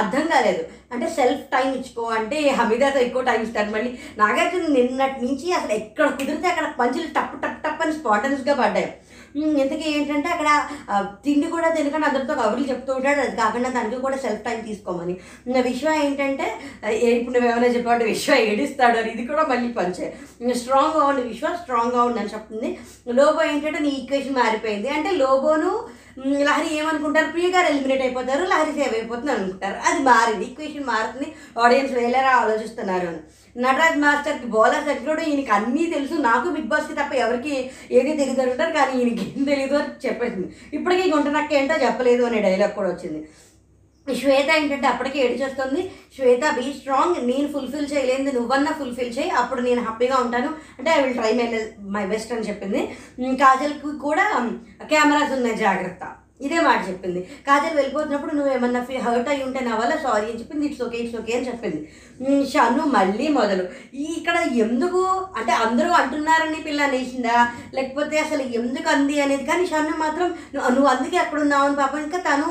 అర్థం కాలేదు. అంటే సెల్ఫ్ టైం ఇచ్చుకో అంటే హమీదాతో ఎక్కువ టైం ఇస్తాడు మళ్ళీ నాగార్జున నిన్నటి నుంచి అసలు ఎక్కడ కుదిరితే అక్కడ పంచులు టప్ టప్ టప్ అని స్పాటన్స్గా పడ్డాయి ఇంతకీ ఏంటంటే అక్కడ తిండి కూడా తినకుండా అందరితో కబుర్లు చెప్తూ ఉంటాడు. అది కాకుండా తనకి కూడా సెల్ఫ్ టైం తీసుకోమని. విశ్వ ఏంటంటే ఇప్పుడు నువ్వు ఏమైనా చెప్పావు విశ్వ ఏడుస్తాడు అని. ఇది కూడా మళ్ళీ పంచే స్ట్రాంగ్గా ఉండి విశ్వ స్ట్రాంగ్గా ఉండని చెప్తుంది. లోబో ఏంటంటే నీ ఈక్వేషన్ మారిపోయింది. అంటే లోబోను లహరి ఏమనుకుంటారు? ప్రియ గారు ఎలిమినేట్ అయిపోతారు లహరి సేవ్ అయిపోతుంది అనుకుంటారు. అది మారింది. ఈక్వేషన్ మారుతుంది. ఆడియన్స్ వేలేరా ఆలోచిస్తున్నారు అని. నటరాజ్ మాస్టర్కి బౌలర్ దగ్గర ఈయనకి అన్నీ తెలుసు. నాకు బిగ్ బాస్కి తప్ప ఎవరికి ఏది తెలియదు అంటారు. కానీ ఈయనకి ఏం తెలియదు అని చెప్పేసింది. ఇప్పటికీ గుంట నక్క ఏంటో చెప్పలేదు అనే డైలాగ్ కూడా వచ్చింది. శ్వేత ఏంటంటే అప్పటికే ఏడిచేస్తుంది. Shweta be strong. నేను ఫుల్ఫిల్ చేయలేదు నువ్వన్నా ఫుల్ఫిల్ చేయి. అప్పుడు నేను హ్యాపీగా ఉంటాను. అంటే I will try my my best అని చెప్పింది. కాజల్కి కూడా కెమెరాస్ ఉన్నాయి జాగ్రత్త. ఇదే మాట చెప్పింది. కాజల్ వెళ్ళిపోతున్నప్పుడు నువ్వు ఏమన్నా ఫీ హర్ట్ అయి ఉంటే నా వల్ల సారీ అని చెప్పింది ఇట్స్ ఓకే ఇట్స్ ఓకే అని చెప్పింది. ఉమ్, షన్ను మళ్ళీ మొదలు. ఇక్కడ ఎందుకు అంటే అందరూ అంటున్నారని పిల్ల అనేసిందా? లేకపోతే అసలు ఎందుకు అంది అనేది? కానీ షన్ను మాత్రం నువ్వు నువ్వు అందుకే అక్కడ ఉన్నావు అని పాపం ఇంకా తను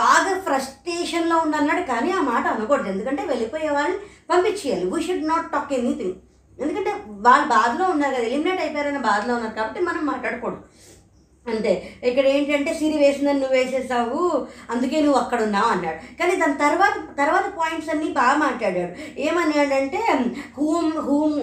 బాగా ఫ్రస్ట్రేషన్లో ఉందన్నాడు. కానీ ఆ మాట అనకూడదు. ఎందుకంటే వెళ్ళిపోయే వాళ్ళని పంపించేయాలి. We should not talk anything ఎందుకంటే వాళ్ళు బాధలో ఉన్నారు కదా. ఎలిమినేట్ అయిపోయారన్న బాధలో ఉన్నారు కాబట్టి మనం మాట్లాడకూడదు. అంతే. ఇక్కడ ఏంటంటే సిరి వేసిందని నువ్వు వేసేసావు అందుకే నువ్వు అక్కడ ఉన్నావు అన్నాడు. కానీ దాని తర్వాత తర్వాత పాయింట్స్ అన్నీ బాగా మాట్లాడాడు. ఏమన్నాడంటే whom whom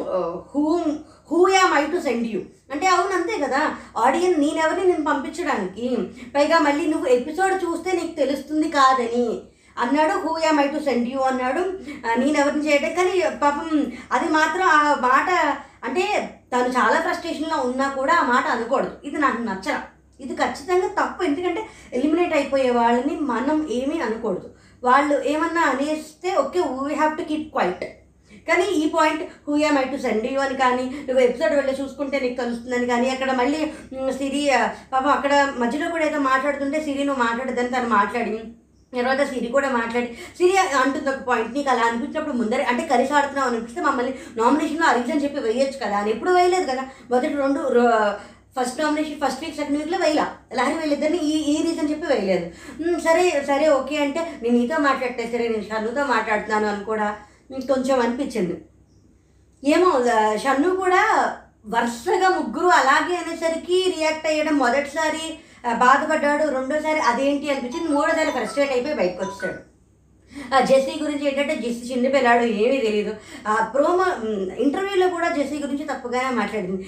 whom who am I to send you. అంటే అవును అంతే కదా. ఆడియన్స్ నేనెవరిని నేను పంపించడానికి? పైగా మళ్ళీ నువ్వు ఎపిసోడ్ చూస్తే నీకు తెలుస్తుంది కాదని. అన్నాడు who am I to send you అన్నాడు. నేను ఎవరిని చేయడం? కానీ పాపం అది మాత్రం ఆ మాట అంటే తను చాలా ఫ్రస్ట్రేషన్లో ఉన్నా కూడా ఆ మాట అనకూడదు. ఇది నాకు నచ్చల ఇది ఖచ్చితంగా తప్పు. ఎందుకంటే ఎలిమినేట్ అయిపోయే వాళ్ళని మనం ఏమీ అనకూడదు. వాళ్ళు ఏమన్నా అనేస్తే okay we have to keep quiet కానీ ఈ point who am I to send you అని కానీ నువ్వు ఎపిసోడ్ వెళ్ళి చూసుకుంటే నీకు తెలుస్తుందని కానీ అక్కడ మళ్ళీ hmm, సిరి పాపం అక్కడ మధ్యలో కూడా ఏదో మాట్లాడుతుంటే సిరి నువ్వు మాట్లాడదని తను మాట్లాడి తర్వాత సిరి కూడా మాట్లాడి సిరి అంటుంది ఒక పాయింట్ నీకు అలా అనిపించినప్పుడు ముందరే అంటే కలిసి ఆడుతున్నావు అనిపిస్తే మమ్మల్ని నామినేషన్లో ఆ రీజన్ చెప్పి వేయొచ్చు కదా అని. ఎప్పుడు వేయలేదు కదా. మొదటి రెండు first nomination first week second వీక్లో వేయలా. లహరి వేయలేదని ఈ ఈ రీజన్ చెప్పి వేయలేదు. సరే సరే ఓకే అంటే నేను నీతో మాట్లాడితే సరే నేను షన్నుతో మాట్లాడుతున్నాను అని కూడా కొంచెం అనిపించింది. ఏమో షన్ను కూడా వరుసగా ముగ్గురు అలాగే అనేసరికి రియాక్ట్ అయ్యడం మొదటిసారి బాధపడ్డాడు. రెండోసారి అదేంటి అనిపించింది? మూడోసారి ఫ్రస్ట్రేట్ అయిపోయి బయటకు వచ్చాడు. జెస్సీ గురించి ఏంటంటే జెస్సీ చిన్న పిల్లాడు ఏమీ తెలియదు ప్రోమో ఇంటర్వ్యూలో కూడా జెస్సీ గురించి తప్పుగానే మాట్లాడింది.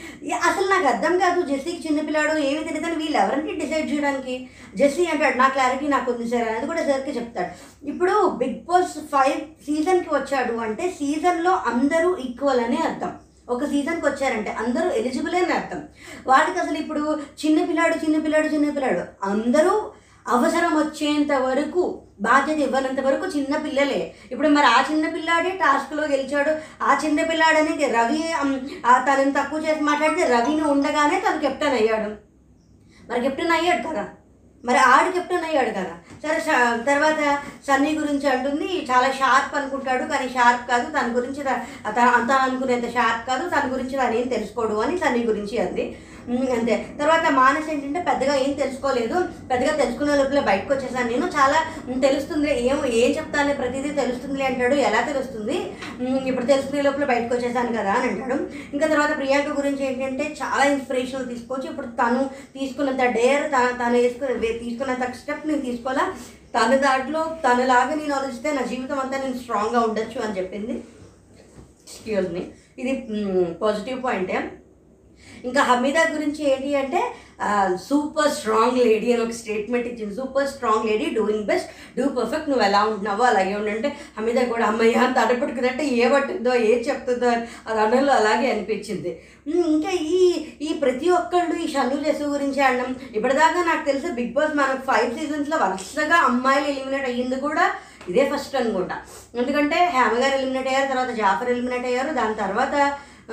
అసలు నాకు అర్థం కాదు జెస్సీకి చిన్న పిల్లాడు ఏమీ తెలియదు అని వీళ్ళు ఎవరంటే డిసైడ్ చేయడానికి? జెస్సీ అంటాడు నా క్లారిటీ నాకు ఉంది సార్ అనేది కూడా సార్కి చెప్తాడు. ఇప్పుడు బిగ్ బాస్ ఫైవ్ సీజన్కి వచ్చాడు అంటే సీజన్లో అందరూ ఈక్వల్ అనే అర్థం. ఒక సీజన్కి వచ్చారంటే అందరూ ఎలిజిబుల్ అని అర్థం. వాడికి అసలు ఇప్పుడు చిన్న చిన్నపిల్లాడు చిన్నపిల్లాడు చిన్న పిల్లాడు అందరూ అవసరం వచ్చేంత వరకు బాధ్యత ఇవ్వనంత వరకు చిన్న పిల్లలే. ఇప్పుడు మరి ఆ చిన్న పిల్లాడే టాస్క్లో గెలిచాడు. ఆ చిన్న పిల్లాడని రవి తనని తక్కువ చేసి మాట్లాడితే రవిని ఉండగానే తను కెప్టెన్ అయ్యాడు. మరి కెప్టెన్ అయ్యాడు కదా. మరి ఆడు కెప్టెన్ అయ్యాడు కదా. సరే తర్వాత సన్నీ గురించి అంటుంది చాలా షార్ప్ అనుకుంటాడు కానీ షార్ప్ కాదు తన గురించి అంత అనుకునేంత షార్ప్ కాదు తన గురించి తను ఏం తెలుసుకోడు అని సన్నీ గురించి అంది. అంతే. తర్వాత మానస్ ఏంటంటే పెద్దగా ఏం తెలుసుకోలేదు. పెద్దగా తెలుసుకునే లోపల బయటకు వచ్చేసాను నేను. చాలా తెలుస్తుంది. ఏం ఏం చెప్తాను ప్రతిదీ తెలుస్తుంది అంటాడు. ఎలా తెలుస్తుంది? ఇప్పుడు తెలుసుకునే లోపల బయటకు వచ్చేసాను కదా అని అంటాడు. ఇంకా తర్వాత ప్రియాంక గురించి ఏంటంటే చాలా ఇన్స్పిరేషనల్ తీసుకోవచ్చు. ఇప్పుడు తను తీసుకున్నంత డేర్ తను వేసుకున్న తీసుకున్నంత స్టెప్ నేను తీసుకోవాలా? తన దాంట్లో తనలాగా నేను ఆలోచిస్తే నా జీవితం అంతా నేను స్ట్రాంగ్గా ఉండొచ్చు అని చెప్పింది. ఎక్స్క్యూజ్ మీ ఇది పాజిటివ్ పాయింటే ఇంకా హమీదా గురించి ఏంటి అంటే సూపర్ స్ట్రాంగ్ లేడీ అని ఒక స్టేట్మెంట్ ఇచ్చింది. Super strong lady doing best do perfect నువ్వు ఎలా ఉంటున్నావో అలాగే ఉండంటే హమీదా కూడా అమ్మయ్య అంత అడపట్టుకున్నట్టే ఏ పట్టుద్దో ఏ చెప్తుందో అది అనలో అలాగే అనిపించింది. ఇంకా ఈ ఈ ప్రతి ఒక్కళ్ళు ఈ షన్ను లెసు గురించి అనడం ఇప్పటిదాకా నాకు తెలిసి బిగ్ బాస్ మనకు ఫైవ్ సీజన్స్లో వరుసగా అమ్మాయిలు ఎలిమినేట్ అయ్యింది కూడా ఇదే ఫస్ట్ అనుకుంటా. ఎందుకంటే హేమ గారు ఎలిమినేట్ అయ్యారు తర్వాత జాఫర్ ఎలిమినేట్ అయ్యారు దాని తర్వాత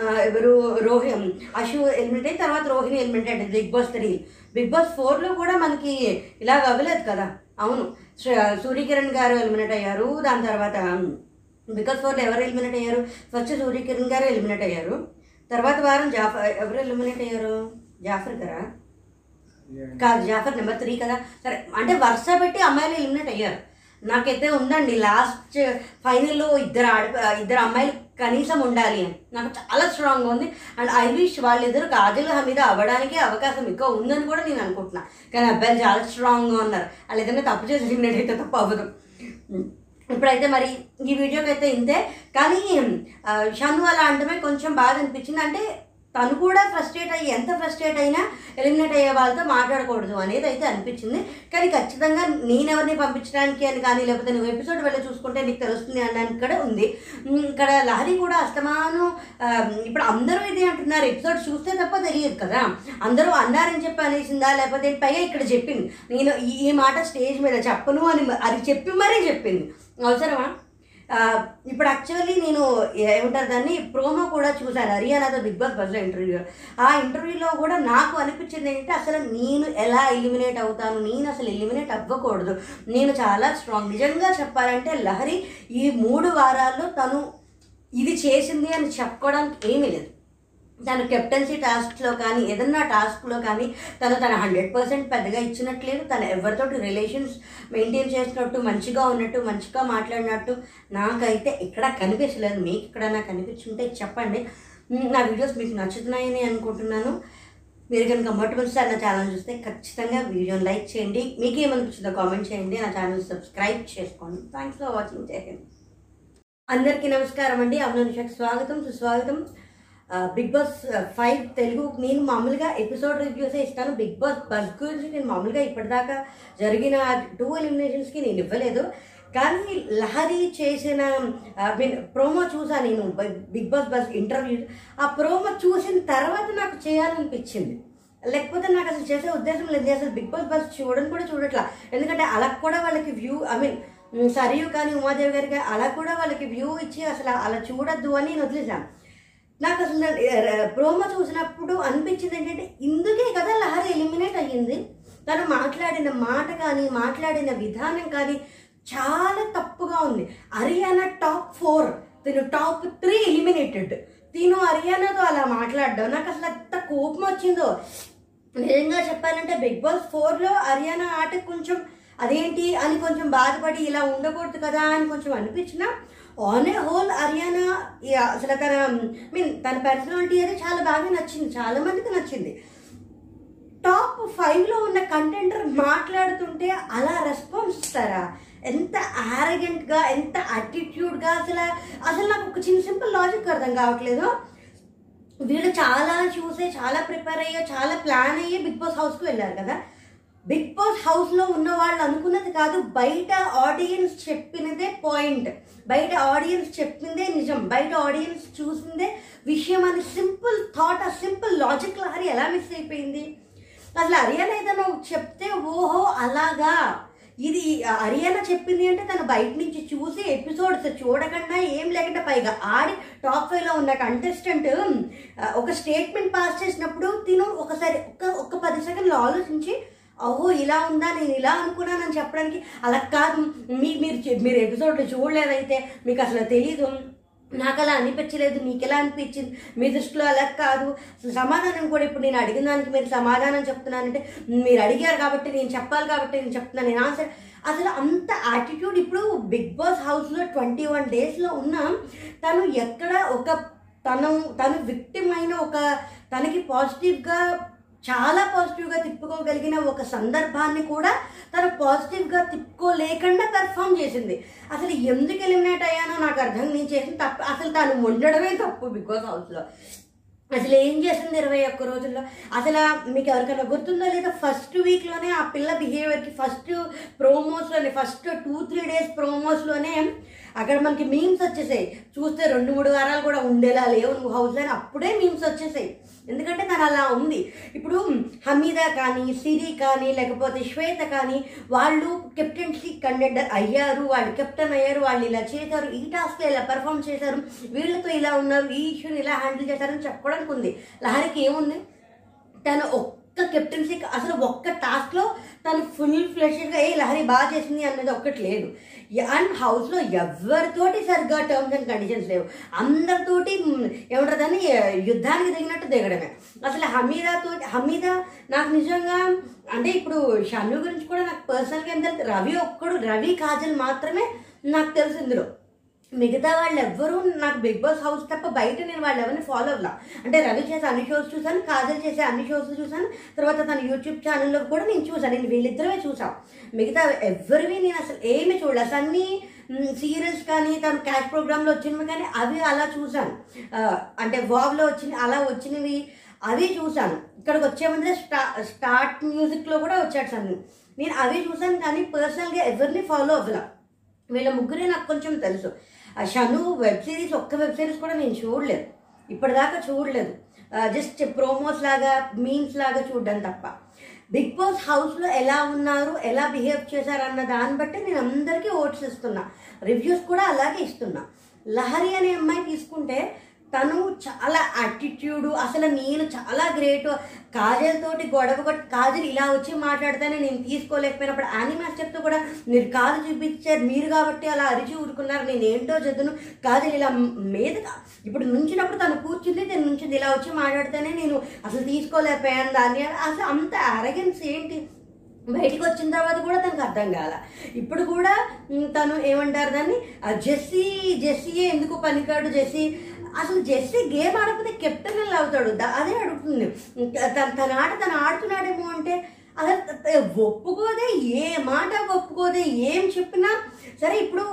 ఎవరు? రోహి అశు ఎలిమినేట్ అయిన తర్వాత రోహిణి ఎలిమినేట్ అయ్యారు big boss three. Big boss ఫోర్లో కూడా మనకి ఇలాగ అవ్వలేదు కదా? అవును. సూర్యకిరణ్ గారు ఎలిమినేట్ అయ్యారు. దాని తర్వాత బిగ్ బాస్ ఫోర్లో ఎవరు ఎలిమినేట్ అయ్యారు? ఫస్ట్ సూర్యకిరణ్ గారు ఎలిమినేట్ అయ్యారు. తర్వాత వారం జాఫర్ ఎవరు ఎలిమినేట్ అయ్యారు? జాఫర్ గారా? కాదు జాఫర్ నెంబర్ త్రీ కదా? సరే అంటే వరుస పెట్టి అమ్మాయిలు ఎలిమినేట్ అయ్యారు. నాకైతే ఉందండి లాస్ట్ ఫైనల్లో ఇద్దరు ఆడ ఇద్దరు అమ్మాయిలు కనీసం ఉండాలి అని. నాకు చాలా స్ట్రాంగ్గా ఉంది. అండ్ ఐ విష్ వాళ్ళిద్దరు కాజల్ హమీద అవ్వడానికి అవకాశం ఎక్కువ ఉందని కూడా నేను అనుకుంటున్నా. కానీ అబ్బాయిలు చాలా స్ట్రాంగ్గా ఉన్నారు. వాళ్ళు ఏదైనా తప్పు చేసి ఎలిమినేట్ తప్పు అవ్వదు. ఇప్పుడైతే మరి ఈ వీడియోకి అయితే ఇంతే. కానీ షన్ షన్ను అలా అంటమే కొంచెం బాధ అనిపించింది. అంటే తను కూడా ఫ్రస్ట్రేట్ అయ్యి ఎంత ఫ్రస్ట్రేట్ అయినా ఎలిమినేట్ అయ్యే వాళ్ళతో మాట్లాడకూడదు అనేది అయితే అనిపించింది. కానీ ఖచ్చితంగా నేనెవరిని పంపించడానికి అని కానీ లేకపోతే నువ్వు ఎపిసోడ్ వెళ్ళి చూసుకుంటే నీకు తెలుస్తుంది అనడానికి కూడా ఉంది. ఇక్కడ లహరి కూడా అస్తమాను ఇప్పుడు అందరూ ఇదే అంటున్నారు. ఎపిసోడ్ చూస్తే తప్ప తెలియదు కదా. అందరూ అన్నారని చెప్పి అనేసిందా? లేకపోతే పైగా ఇక్కడ చెప్పింది. నేను ఈ మాట స్టేజ్ మీద చెప్పను అని అది చెప్పి మరీ చెప్పింది. అవసరమా? ఇప్పుడు యాక్చువల్లీ నేను ఏమంటారు దాన్ని? ప్రోమో కూడా చూశాను. హరియానాతో బిగ్ బాస్ బస్లో ఇంటర్వ్యూ ఆ ఇంటర్వ్యూలో కూడా నాకు అనిపించింది ఏంటంటే అసలు నేను ఎలా ఎలిమినేట్ అవుతాను? నేను అసలు ఎలిమినేట్ అవ్వకూడదు. నేను చాలా స్ట్రాంగ్ నిజంగా చెప్పాలంటే లహరి ఈ మూడు వారాల్లో తను ఇది చేసింది అని చెప్పుకోవడానికి ఏమీ లేదు. తను కెప్టెన్సీ టాస్క్లో కానీ ఏదన్నా టాస్క్లో కానీ తను తన హండ్రెడ్ పర్సెంట్ పెద్దగా ఇచ్చినట్లేదు. తను ఎవరితోటి రిలేషన్స్ మెయింటైన్ చేసినట్టు మంచిగా ఉన్నట్టు మంచిగా మాట్లాడినట్టు నాకైతే ఇక్కడ కనిపించలేదు. మీకు ఎక్కడన్నా కనిపించుంటే చెప్పండి. నా వీడియోస్ మీకు నచ్చుతున్నాయని అనుకుంటున్నాను. మీరు కనుక మొట్టమొదటిసారి నా ఛానల్ చూస్తే ఖచ్చితంగా వీడియోని లైక్ చేయండి. మీకు ఏమనిపించిందో కామెంట్ చేయండి. నా ఛానల్ సబ్స్క్రైబ్ చేసుకోండి. థ్యాంక్స్ ఫర్ వాచింగ్ జై అందరికీ నమస్కారం అండి. అవును స్వాగతం. సుస్వాగతం. బిగ్ బాస్ ఫైవ్ తెలుగు నేను మామూలుగా ఎపిసోడ్ రివ్యూసే ఇస్తాను. బిగ్ బాస్ బస్ గురించి నేను మామూలుగా ఇప్పటిదాకా జరిగిన టూ ఎలిమినేషన్స్కి నేను ఇవ్వలేదు. కానీ లహరి చేసిన ఐ మీన్ ప్రోమో చూసా నేను. బిగ్ బాస్ బస్ ఇంటర్వ్యూ ఆ ప్రోమో చూసిన తర్వాత నాకు చేయాలనిపించింది. లేకపోతే నాకు అసలు చేసే ఉద్దేశం లేదు. అసలు బిగ్ బాస్ బస్ చూడని కూడా చూడట్లా. ఎందుకంటే అలా కూడా వాళ్ళకి వ్యూ ఐ మీన్ సరియు కానీ ఉమాదేవి గారికి అలా కూడా వాళ్ళకి వ్యూ ఇచ్చి అసలు అలా చూడొద్దు అని నేను వదిలేసాను నాకు అసలు ప్రోమో చూసినప్పుడు అనిపించింది ఏంటంటే ఇందుకే కదా లహరి ఎలిమినేట్ అయ్యింది. తను మాట్లాడిన మాట కానీ మాట్లాడిన విధానం కానీ చాలా తప్పుగా ఉంది. హర్యానా టాప్ ఫోర్ తిను టాప్ త్రీ ఎలిమినేటెడ్. తిను హర్యానాతో అలా మాట్లాడడం నాకు అసలు ఎంత కోపం వచ్చిందో. నిజంగా చెప్పాలంటే బిగ్ బాస్ ఫోర్లో హర్యానా ఆట కొంచెం అదేంటి అని కొంచెం బాధపడి ఇలా ఉండకూడదు కదా అని కొంచెం అనిపించిన ఆన్ ఏ హోల్ అరియానా అసలు తన మీన్ తన పర్సనాలిటీ అది చాలా బాగా నచ్చింది చాలా మందికి నచ్చింది. టాప్ ఫైవ్లో ఉన్న కంటెంటర్ మాట్లాడుతుంటే అలా రెస్పాన్స్ ఇస్తారా? ఎంత ఆరగెంట్గా ఎంత అటిట్యూడ్గా అసలు అసలు నాకు ఒక చిన్న సింపుల్ లాజిక్ అర్థం కావట్లేదు. వీళ్ళు చాలా చూసే చాలా ప్రిపేర్ అయ్యో చాలా ప్లాన్ అయ్యి బిగ్ బాస్ హౌస్కి వెళ్ళారు కదా? బిగ్ బాస్ హౌస్లో ఉన్న వాళ్ళు అనుకున్నది కాదు బయట ఆడియన్స్ చెప్పినదే పాయింట్ బయట ఆడియన్స్ చెప్పిందే నిజం. బయట ఆడియన్స్ చూసిందే విషయం అని సింపుల్ థాట్ ఆ సింపుల్ లాజిక్ లహరి ఎలా మిస్ అయిపోయింది? అసలు హర్యానా ఏదైనా చెప్తే ఓహో అలాగా. ఇది హర్యానా చెప్పింది అంటే తను బయట నుంచి చూసి ఎపిసోడ్స్ చూడకుండా ఏం లేకుండా పైగా ఆడి టాప్ ఫైవ్లో ఉన్న కంటెస్టెంట్ ఒక స్టేట్మెంట్ పాస్ చేసినప్పుడు తిను ఒకసారి ఒక ఒక పది సెకండ్లు ఆలోచించి ఓహో ఇలా ఉందా? నేను ఇలా అనుకున్నానని చెప్పడానికి అలా కాదు. మీ మీరు మీరు ఎపిసోడ్లు చూడలేదైతే మీకు అసలు తెలీదు. నాకు అలా అనిపించలేదు మీకు ఎలా అనిపించింది? మీ దృష్టిలో అలా కాదు. సమాధానం కూడా ఇప్పుడు నేను అడిగిన దానికి మీరు సమాధానం చెప్తున్నానంటే మీరు అడిగారు కాబట్టి నేను చెప్పాలి కాబట్టి నేను చెప్తున్నాను. నేను ఆన్సర్ అసలు అంత యాటిట్యూడ్ ఇప్పుడు బిగ్ బాస్ హౌస్లో ట్వంటీ వన్ డేస్లో ఉన్న తను ఎక్కడ ఒక తను తను విక్టిమ్ అయిన ఒక తనకి పాజిటివ్గా చాలా పాజిటివ్గా తిప్పుకోగలిగిన ఒక సందర్భాన్ని కూడా తను పాజిటివ్గా తిప్పుకోలేకుండా పెర్ఫామ్ చేసింది. అసలు ఎందుకు ఎలిమినేట్ అయ్యానో నాకు అర్థం నేను చేసిన తప్పు అసలు తను ఉండడమే తప్పు బిగ్ బాస్ హౌస్లో అసలు ఏం చేసింది ఇరవై ఒక్క రోజుల్లో? అసలు మీకు ఎవరికైనా గుర్తుందో లేదా? ఫస్ట్ వీక్లోనే ఆ పిల్ల బిహేవియర్కి ఫస్ట్ ప్రోమోస్లోనే ఫస్ట్ టూ త్రీ డేస్ ప్రోమోస్లోనే అక్కడ మనకి మీమ్స్ వచ్చేసాయి. చూస్తే రెండు మూడు వారాలు కూడా ఉండేలా లేవు నువ్వు హౌస్లో అప్పుడే మీమ్స్ వచ్చేసాయి. ఎందుకంటే తను అలా ఉంది. ఇప్పుడు హమీద కానీ సిరి కానీ లేకపోతే శ్వేత కానీ వాళ్ళు కెప్టెన్సీ కండక్టర్ అయ్యారు వాళ్ళు కెప్టెన్ అయ్యారు వాళ్ళు ఇలా చేశారు ఈ టాస్క్ ఇలా పెర్ఫామ్ చేశారు వీళ్ళతో ఇలా ఉన్నారు ఈ ఇష్యూని ఇలా హ్యాండిల్ చేశారని చెప్పుకోవడానికి ఉంది. లహరికి ఏముంది? తను ఒక్క ఒక్క కెప్టెన్సీ అసలు ఒక్క టాస్క్లో తను ఫుల్ ఫ్లెష్గా ఏ లహరి బాగా చేసింది అన్నది ఒక్కటి లేదు. అండ్ హౌస్లో ఎవరితోటి సరిగ్గా టర్మ్స్ అండ్ కండిషన్స్ లేవు. అందరితోటి మ్, ఏమంటారు దాన్ని యుద్ధానికి దిగినట్టు దిగడమే. అసలు హమీదాతో హమీదా నాకు నిజంగా అంటే ఇప్పుడు షన్ను గురించి కూడా నాకు పర్సనల్గా ఏం తెలుసు? రవి ఒక్కడు రవి కాజల్ మాత్రమే నాకు తెలుసు ఇందులో. మిగతా వాళ్ళు ఎవ్వరూ నాకు బిగ్ బాస్ హౌస్ తప్ప బయట నేను వాళ్ళు ఎవరిని ఫాలో అవ్వలా. అంటే రవి చేసే అన్ని షోస్ చూశాను కాజల్ చేసే అన్ని షోస్ చూశాను తర్వాత తన యూట్యూబ్ ఛానల్లో కూడా నేను చూసాను నేను వీళ్ళిద్దరమే చూసాం మిగతా ఎవరివి నేను అసలు ఏమి చూడలేదు అసలు అన్ని సీరియల్స్ కానీ తను క్యాష్ ప్రోగ్రాంలో వచ్చినవి కానీ అవి అలా చూశాను. అంటే వాబ్లో వచ్చిన అలా వచ్చినవి అవి చూశాను. ఇక్కడికి వచ్చే ముందే స్టా స్టార్ట్ మ్యూజిక్లో కూడా వచ్చాడు సార్ నేను అవి చూశాను కానీ పర్సనల్గా ఎవరిని ఫాలో అవ్వలా. వీళ్ళ ముగ్గురే నాకు కొంచెం తెలుసు. ఆ షను వెబ్ సిరీస్ ఒక్క వెబ్ సిరీస్ కూడా నేను చూడలేదు. ఇప్పటిదాకా చూడలేదు. జస్ట్ ప్రోమోస్ లాగా మీమ్స్ లాగా చూడడం తప్ప. బిగ్ బాస్ హౌస్లో ఎలా ఉన్నారు ఎలా బిహేవ్ చేశారు అన్న దాన్ని బట్టి నేను అందరికీ ఓట్స్ ఇస్తున్నా. రివ్యూస్ కూడా అలాగే ఇస్తున్నా. లహరి అనే అమ్మాయి తీసుకుంటే తను చాలా యాటిట్యూడ్ అసలు నేను చాలా గ్రేట్ కాజల్ తోటి గొడవ కొట్టి కాజల్ ఇలా వచ్చి మాట్లాడితేనే నేను తీసుకోలేకపోయినప్పుడు యానిమాస్ చెప్తూ కూడా మీరు కాదు చూపించారు మీరు కాబట్టి అలా అరిచి ఊరుకున్నారు నేను ఏంటో చదువును కాజల్ ఇలా మీదగా ఇప్పుడు నుంచినప్పుడు తను కూర్చుంది తను నుంచింది ఇలా వచ్చి మాట్లాడితేనే నేను అసలు తీసుకోలేకపోయాను దాన్ని. అసలు అంత అరగెన్స్ ఏంటి? బయటికి వచ్చిన తర్వాత కూడా తనకు అర్థం కాల. ఇప్పుడు కూడా తను ఏమంటారు దాన్ని? ఆ జెస్సీ జెస్సీయే ఎందుకు పనికాడు జెస్సీ? అసలు జెస్సీ గేమ్ ఆడకపోతే కెప్టెన్ ఎలా అవుతాడు? అదే అడుగుతుంది. తన తన ఆట తను ఆడుతున్నాడేమో అంటే అసలు ఒప్పుకోదే ఏ మాట ఒప్పుకోదే ఏం చెప్పినా సరే ఇప్పుడు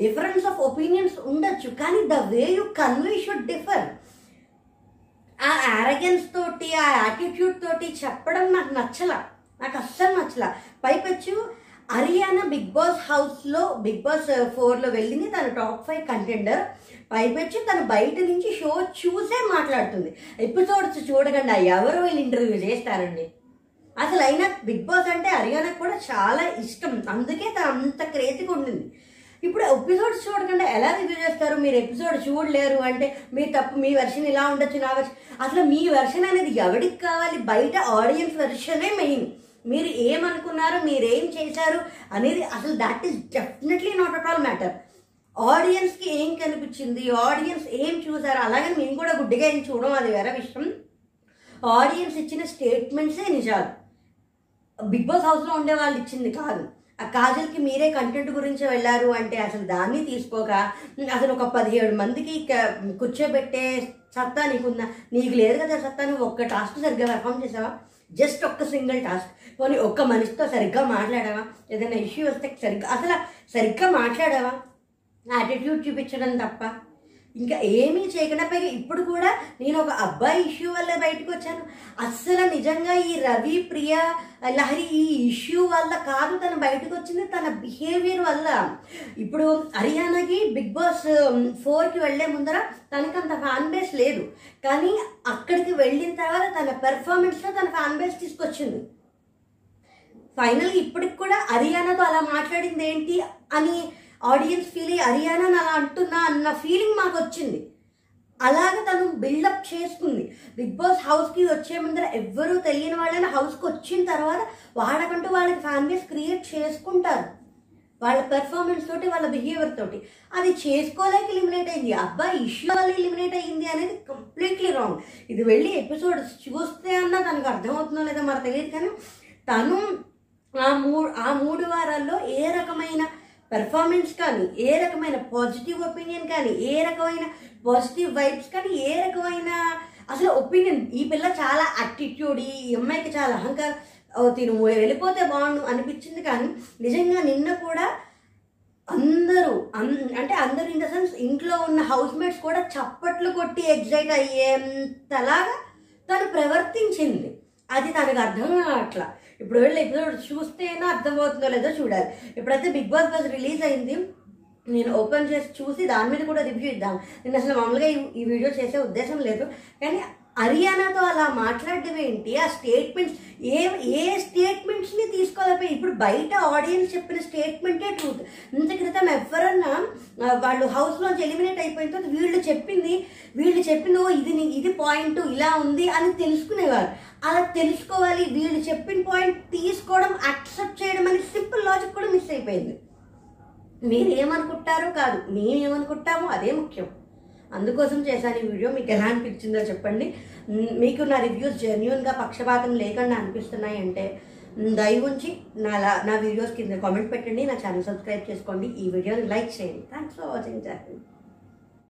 డిఫరెన్స్ ఆఫ్ ఒపీనియన్స్ ఉండొచ్చు కానీ the way you convey should differ ఆ యారగెన్స్ తోటి ఆ యాటిట్యూడ్ తోటి చెప్పడం నాకు నచ్చల. నాకు అస్సలు నచ్చల. పైపెచ్చు అరియానా బిగ్ బాస్ హౌస్లో బిగ్ బాస్ uh, ఫోర్లో వెళ్ళింది తన టాప్ ఫైవ్ కంటెండర్ పైపొచ్చి తను బయట నుంచి షో చూసే మాట్లాడుతుంది. ఎపిసోడ్స్ చూడకుండా ఎవరు వీళ్ళు ఇంటర్వ్యూ చేస్తారండి? అసలు అయినా బిగ్ బాస్ అంటే హర్యానాకు కూడా చాలా ఇష్టం. అందుకే తను అంత క్రేజీగా ఉండింది. ఇప్పుడు ఎపిసోడ్స్ చూడకుండా ఎలా రివ్యూ చేస్తారు? మీరు ఎపిసోడ్ చూడలేరు అంటే మీ తప్పు మీ వెర్షన్ ఇలా ఉండొచ్చు నా వెర్షన్ అసలు మీ వెర్షన్ అనేది ఎవరికి కావాలి? బయట ఆడియన్స్ వెర్షనే మెయిన్ మీరు ఏమనుకున్నారు? మీరేం చేశారు? అనేది అసలు that is definitely not at all matter ఆడియన్స్కి ఏం కనిపించింది? ఆడియన్స్ ఏం చూసారు? అలాగే మేము కూడా గుడ్డిగా ఏం చూడడం అది వేరే విషయం. ఆడియన్స్ ఇచ్చిన స్టేట్మెంట్సే నిజాలు. బిగ్ బాస్ హౌస్లో ఉండే వాళ్ళు ఇచ్చింది కాదు. ఆ కాజల్కి మీరే కంటెంట్ గురించి వెళ్ళారు అంటే అసలు దాన్ని తీసుకోక అసలు ఒక పదిహేడు మందికి కూర్చోబెట్టే సత్తా నీకుందా? నీకు లేదు కదా సత్తా నువ్వు ఒక్క టాస్క్ సరిగ్గా పెర్ఫామ్ చేసావా? జస్ట్ ఒక్క సింగిల్ టాస్క్. పోనీ ఒక్క మనిషితో సరిగ్గా మాట్లాడావా? ఏదైనా ఇష్యూ వస్తే సరిగ్గా అసలు సరిగ్గా మాట్లాడావా? యాటిట్యూడ్ చూపించడం తప్ప. ఇంకా ఏమీ చేయకుండా పైగా ఇప్పుడు కూడా నేను ఒక అబ్బాయి ఇష్యూ వల్ల బయటకు వచ్చాను. అస్సలు నిజంగా ఈ రవి ప్రియ లహరి ఈ ఇష్యూ వల్ల కాదు తను బయటకు వచ్చింది తన బిహేవియర్ వల్ల. ఇప్పుడు హర్యానాకి బిగ్ బాస్ ఫోర్కి వెళ్ళే ముందర తనకు అంత ఫ్యాన్ బేస్ లేదు. కానీ అక్కడికి వెళ్ళిన తర్వాత తన పెర్ఫార్మెన్స్లో తన ఫ్యాన్ బేస్ తీసుకొచ్చింది. ఫైనల్గా ఇప్పటికి కూడా హర్యానాతో అలా మాట్లాడింది ఏంటి అని ఆడియన్స్ ఫీల్ అయ్యి హరియానా అలా అంటున్నా అన్న ఫీలింగ్ మాకు వచ్చింది అలాగ తను బిల్డప్ చేసుకుంది బిగ్ బాస్ హౌస్కి వచ్చే ముందర ఎవ్వరూ తెలియని వాళ్ళని హౌస్కి వచ్చిన తర్వాత వాళ్ళకంటూ వాళ్ళకి ఫ్యాన్ బేస్ క్రియేట్ చేసుకుంటారు. వాళ్ళ పెర్ఫార్మెన్స్ తోటి వాళ్ళ బిహేవియర్ తోటి. అది చేసుకోలేక ఎలిమినేట్ అయింది. అబ్బాయి ఇష్యూ వల్ల ఎలిమినేట్ అయ్యింది అనేది కంప్లీట్లీ రాంగ్ ఇది వెళ్ళి ఎపిసోడ్ చూస్తే అన్నా తనకు అర్థమవుతుందో లేదో మరి తెలియదు కానీ తను ఆ మూ ఆ మూడు వారాల్లో ఏ రకమైన పెర్ఫార్మెన్స్ కానీ ఏ రకమైన పాజిటివ్ ఒపీనియన్ కానీ ఏ రకమైన పాజిటివ్ వైబ్స్ కానీ ఏ రకమైన అసలు ఒపీనియన్ ఈ పిల్ల చాలా యాటిట్యూడ్ ఈ అమ్మాయికి చాలా అహంకారం తిను వెళ్ళిపోతే బాగుండు అనిపించింది కానీ నిజంగా నిన్న కూడా అందరూ అంటే అందరూ ఇన్ ద సెన్స్ ఇంట్లో ఉన్న హౌస్ మేట్స్ కూడా చప్పట్లు కొట్టి ఎగ్జైట్ అయ్యేంతలాగా తను ప్రవర్తించింది. అది తనకు అర్థం కావట్లా. ఇప్పుడు వెళ్ళి ఎపిసోడ్ చూస్తేనే అర్థమవుతుందో లేదో చూడాలి. ఇప్పుడైతే బిగ్ బాస్ బస్ రిలీజ్ అయింది. నేను ఓపెన్ చేసి చూసి దాని మీద కూడా రివ్యూ ఇద్దాం. నేను అసలు మామూలుగా ఈ- ఈ వీడియో చేసే ఉద్దేశం లేదు. కానీ హర్యానాతో అలా మాట్లాడడం ఏంటి? ఆ స్టేట్మెంట్స్ ఏ ఏ స్టేట్మెంట్స్ని తీసుకోలేకపోయి ఇప్పుడు బయట ఆడియన్స్ చెప్పిన స్టేట్మెంటే ట్రూత్ ఇంత క్రితం ఎవరన్నా వాళ్ళు హౌస్లోంచి ఎలిమినేట్ అయిపోయిన తర్వాత వీళ్ళు చెప్పింది వీళ్ళు చెప్పింది "ఓ, ఇది ఇది పాయింట్ ఇలా ఉంది అని తెలుసుకునేవారు. అలా తెలుసుకోవాలి వీళ్ళు చెప్పిన పాయింట్ తీసుకోవడం యాక్సెప్ట్ చేయడం అనేది సింపుల్ లాజిక్ కూడా మిస్ అయిపోయింది. మీరేమనుకుంటారో కాదు మేమేమనుకుంటామో అదే ముఖ్యం. అందుకోసం చేశాను ఈ వీడియో. మీకు ఎలా అనిపించిందో చెప్పండి. మీకు నా రివ్యూస్ జెన్యున్గా పక్షపాతం లేకుండా అనిపిస్తున్నాయి అంటే దయ ఉంచి నా నా వీడియోస్ కింద కామెంట్ పెట్టండి. నా ఛానల్ సబ్స్క్రైబ్ చేసుకోండి. ఈ వీడియోని లైక్ చేయండి. Thanks for watching Jahnavi